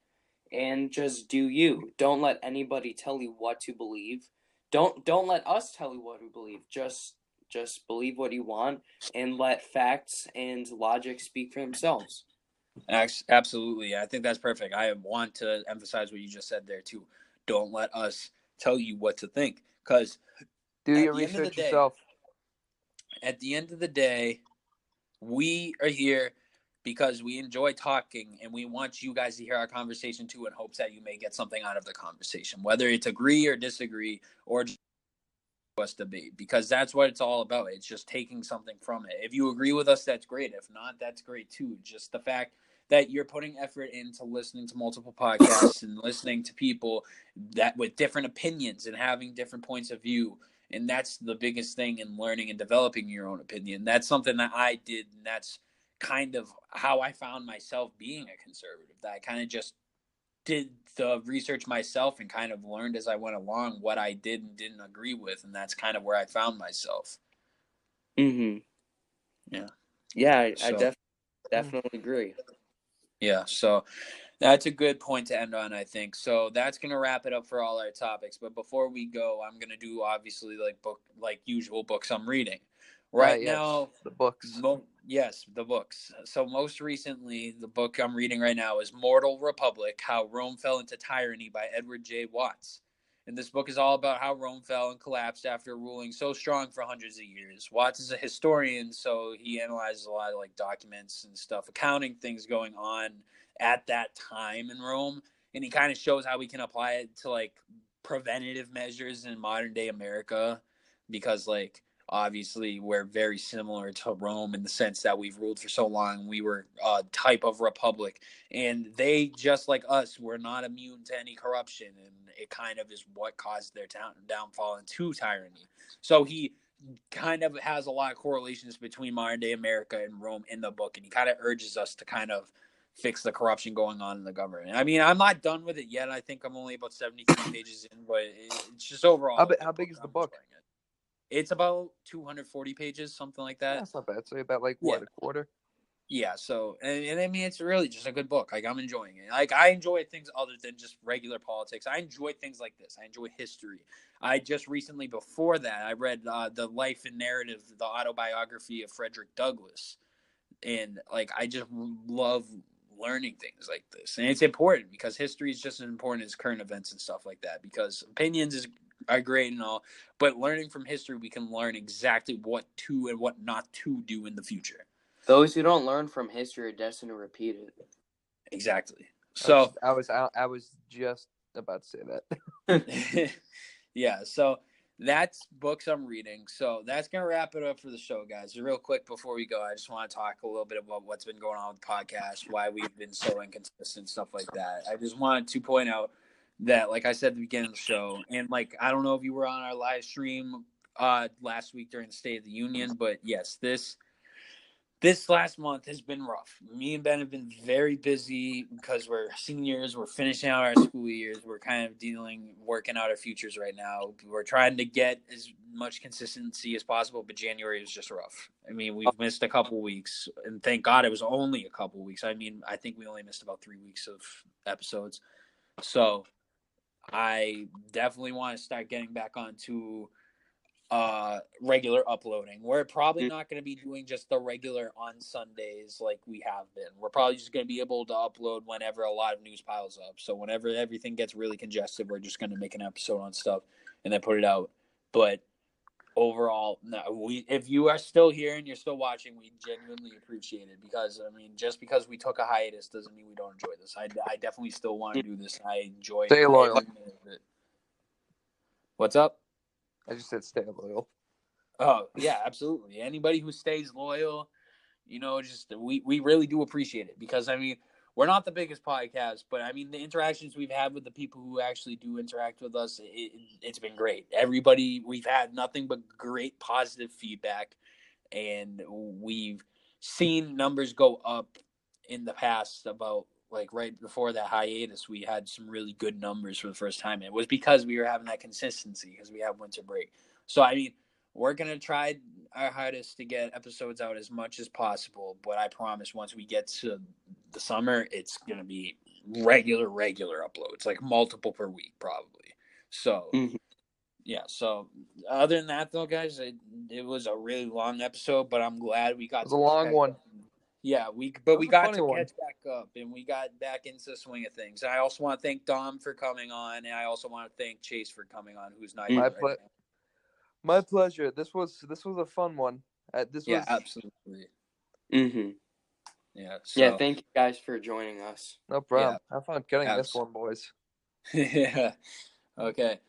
and just do you. Don't let anybody tell you what to believe. Don't don't let us tell you what to believe. Just just believe what you want, and let facts and logic speak for themselves. Absolutely. I think that's perfect. I want to emphasize what you just said there too. Don't let us tell you what to think because Do your the end of the research day- yourself. at the end of the day, we are here because we enjoy talking and we want you guys to hear our conversation too in hopes that you may get something out of the conversation, whether it's agree or disagree or just us debate because that's what it's all about. It's just taking something from it. If you agree with us, that's great. If not, that's great too. Just the fact that you're putting effort into listening to multiple podcasts and listening to people that with different opinions and having different points of view and that's the biggest thing in learning and developing your own opinion that's something that i did and that's kind of how i found myself being a conservative that i kind of just did the research myself and kind of learned as i went along what i did and didn't agree with and that's kind of where i found myself Mm-hmm. Yeah. Yeah, I, I def- definitely agree. Yeah, so that's a good point to end on, I think. So that's gonna wrap it up for all our topics. But before we go, I'm gonna do obviously like book like usual books I'm reading. Right Ah, yes, now, the books. Mo- yes, the books. So most recently, the book I'm reading right now is Mortal Republic: How Rome Fell into Tyranny by Edward J. Watts. And this book is all about how Rome fell and collapsed after ruling so strong for hundreds of years. Watts is a historian, so he analyzes a lot of like documents and stuff, accounting things going on at that time in Rome, and he kind of shows how we can apply it to like preventative measures in modern day America because like obviously we're very similar to Rome in the sense that we've ruled for so long. We were a type of republic, and they just like us were not immune to any corruption, and it kind of is what caused their town downfall into tyranny. So he kind of has a lot of correlations between modern day America and Rome in the book, and he kind of urges us to kind of fix the corruption going on in the government. I mean, I'm not done with it yet. I think I'm only about 73 pages in, but it's just overall. How a how big is the book? it. It's about 240 pages, something like that. That's not bad. So about like what Yeah. a quarter. yeah. So and, and I mean, it's really just a good book. Like I'm enjoying it. Like I enjoy things other than just regular politics. I enjoy things like this. I enjoy history. I just recently, before that, I read uh, the life and narrative, the autobiography of Frederick Douglass, and like I just love learning things like this, and it's important because history is just as important as current events and stuff like that. Because opinions is are great and all, but learning from history, we can learn exactly what to and what not to do in the future. Those who don't learn from history are destined to repeat it. Exactly. So I was I, I was just about to say that. yeah, so that's books I'm reading. So that's gonna wrap it up for the show, guys. Real quick before we go, I just want to talk a little bit about what's been going on with the podcast, why we've been so inconsistent, stuff like that. I just wanted to point out that, like I said at the beginning of the show, and like I don't know if you were on our live stream uh last week during the State of the Union, but yes, this this last month has been rough. Me and Ben have been very busy because we're seniors. We're finishing out our school years. We're kind of dealing, working out our futures right now. We're trying to get as much consistency as possible, but January is just rough. I mean, we've oh. missed a couple weeks, and thank God it was only a couple weeks. I mean, I think we only missed about three weeks of episodes. So I definitely want to start getting back onto uh regular uploading. We're probably Mm. not going to be doing just the regular on sundays like we have been. We're probably just going to be able to upload whenever a lot of news piles up. So whenever everything gets really congested we're just going to make an episode on stuff and then put it out. But overall no we if you are still here and you're still watching we genuinely appreciate it because i mean just because we took a hiatus doesn't mean we don't enjoy this. I, I definitely still want to do this i enjoy Stay loyal. every minute of it. what's up I just said stay loyal. Oh yeah, absolutely. Anybody who stays loyal, you know, just we we really do appreciate it because I mean we're not the biggest podcast, but I mean the interactions we've had with the people who actually do interact with us, it, it's been great. Everybody we've had nothing but great positive feedback, and we've seen numbers go up in the past about like right before that hiatus we had some really good numbers for the first time it was because we were having that consistency because we have winter break so i mean we're gonna try our hardest to get episodes out as much as possible but i promise once we get to the summer it's gonna be regular regular uploads like multiple per week probably so Mhm. yeah so other than that though guys it, it was a really long episode but i'm glad we got It was a long one. Up. yeah we but we got to one. catch back up and we got back into the swing of things and i also want to thank dom for coming on and i also want to thank chase for coming on who's not here My right ple- My pleasure. This was this was a fun one. Uh, this yeah was absolutely Mm-hmm. yeah so, Yeah, thank you guys for joining us. no problem. Have fun cutting this one, boys. yeah. Okay.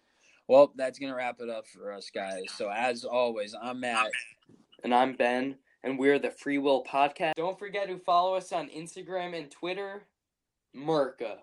Well, that's gonna wrap it up for us guys. So as always, I'm Matt. And I'm Ben, and we're the Free Will Podcast. Don't forget to follow us on Instagram and Twitter. Merca.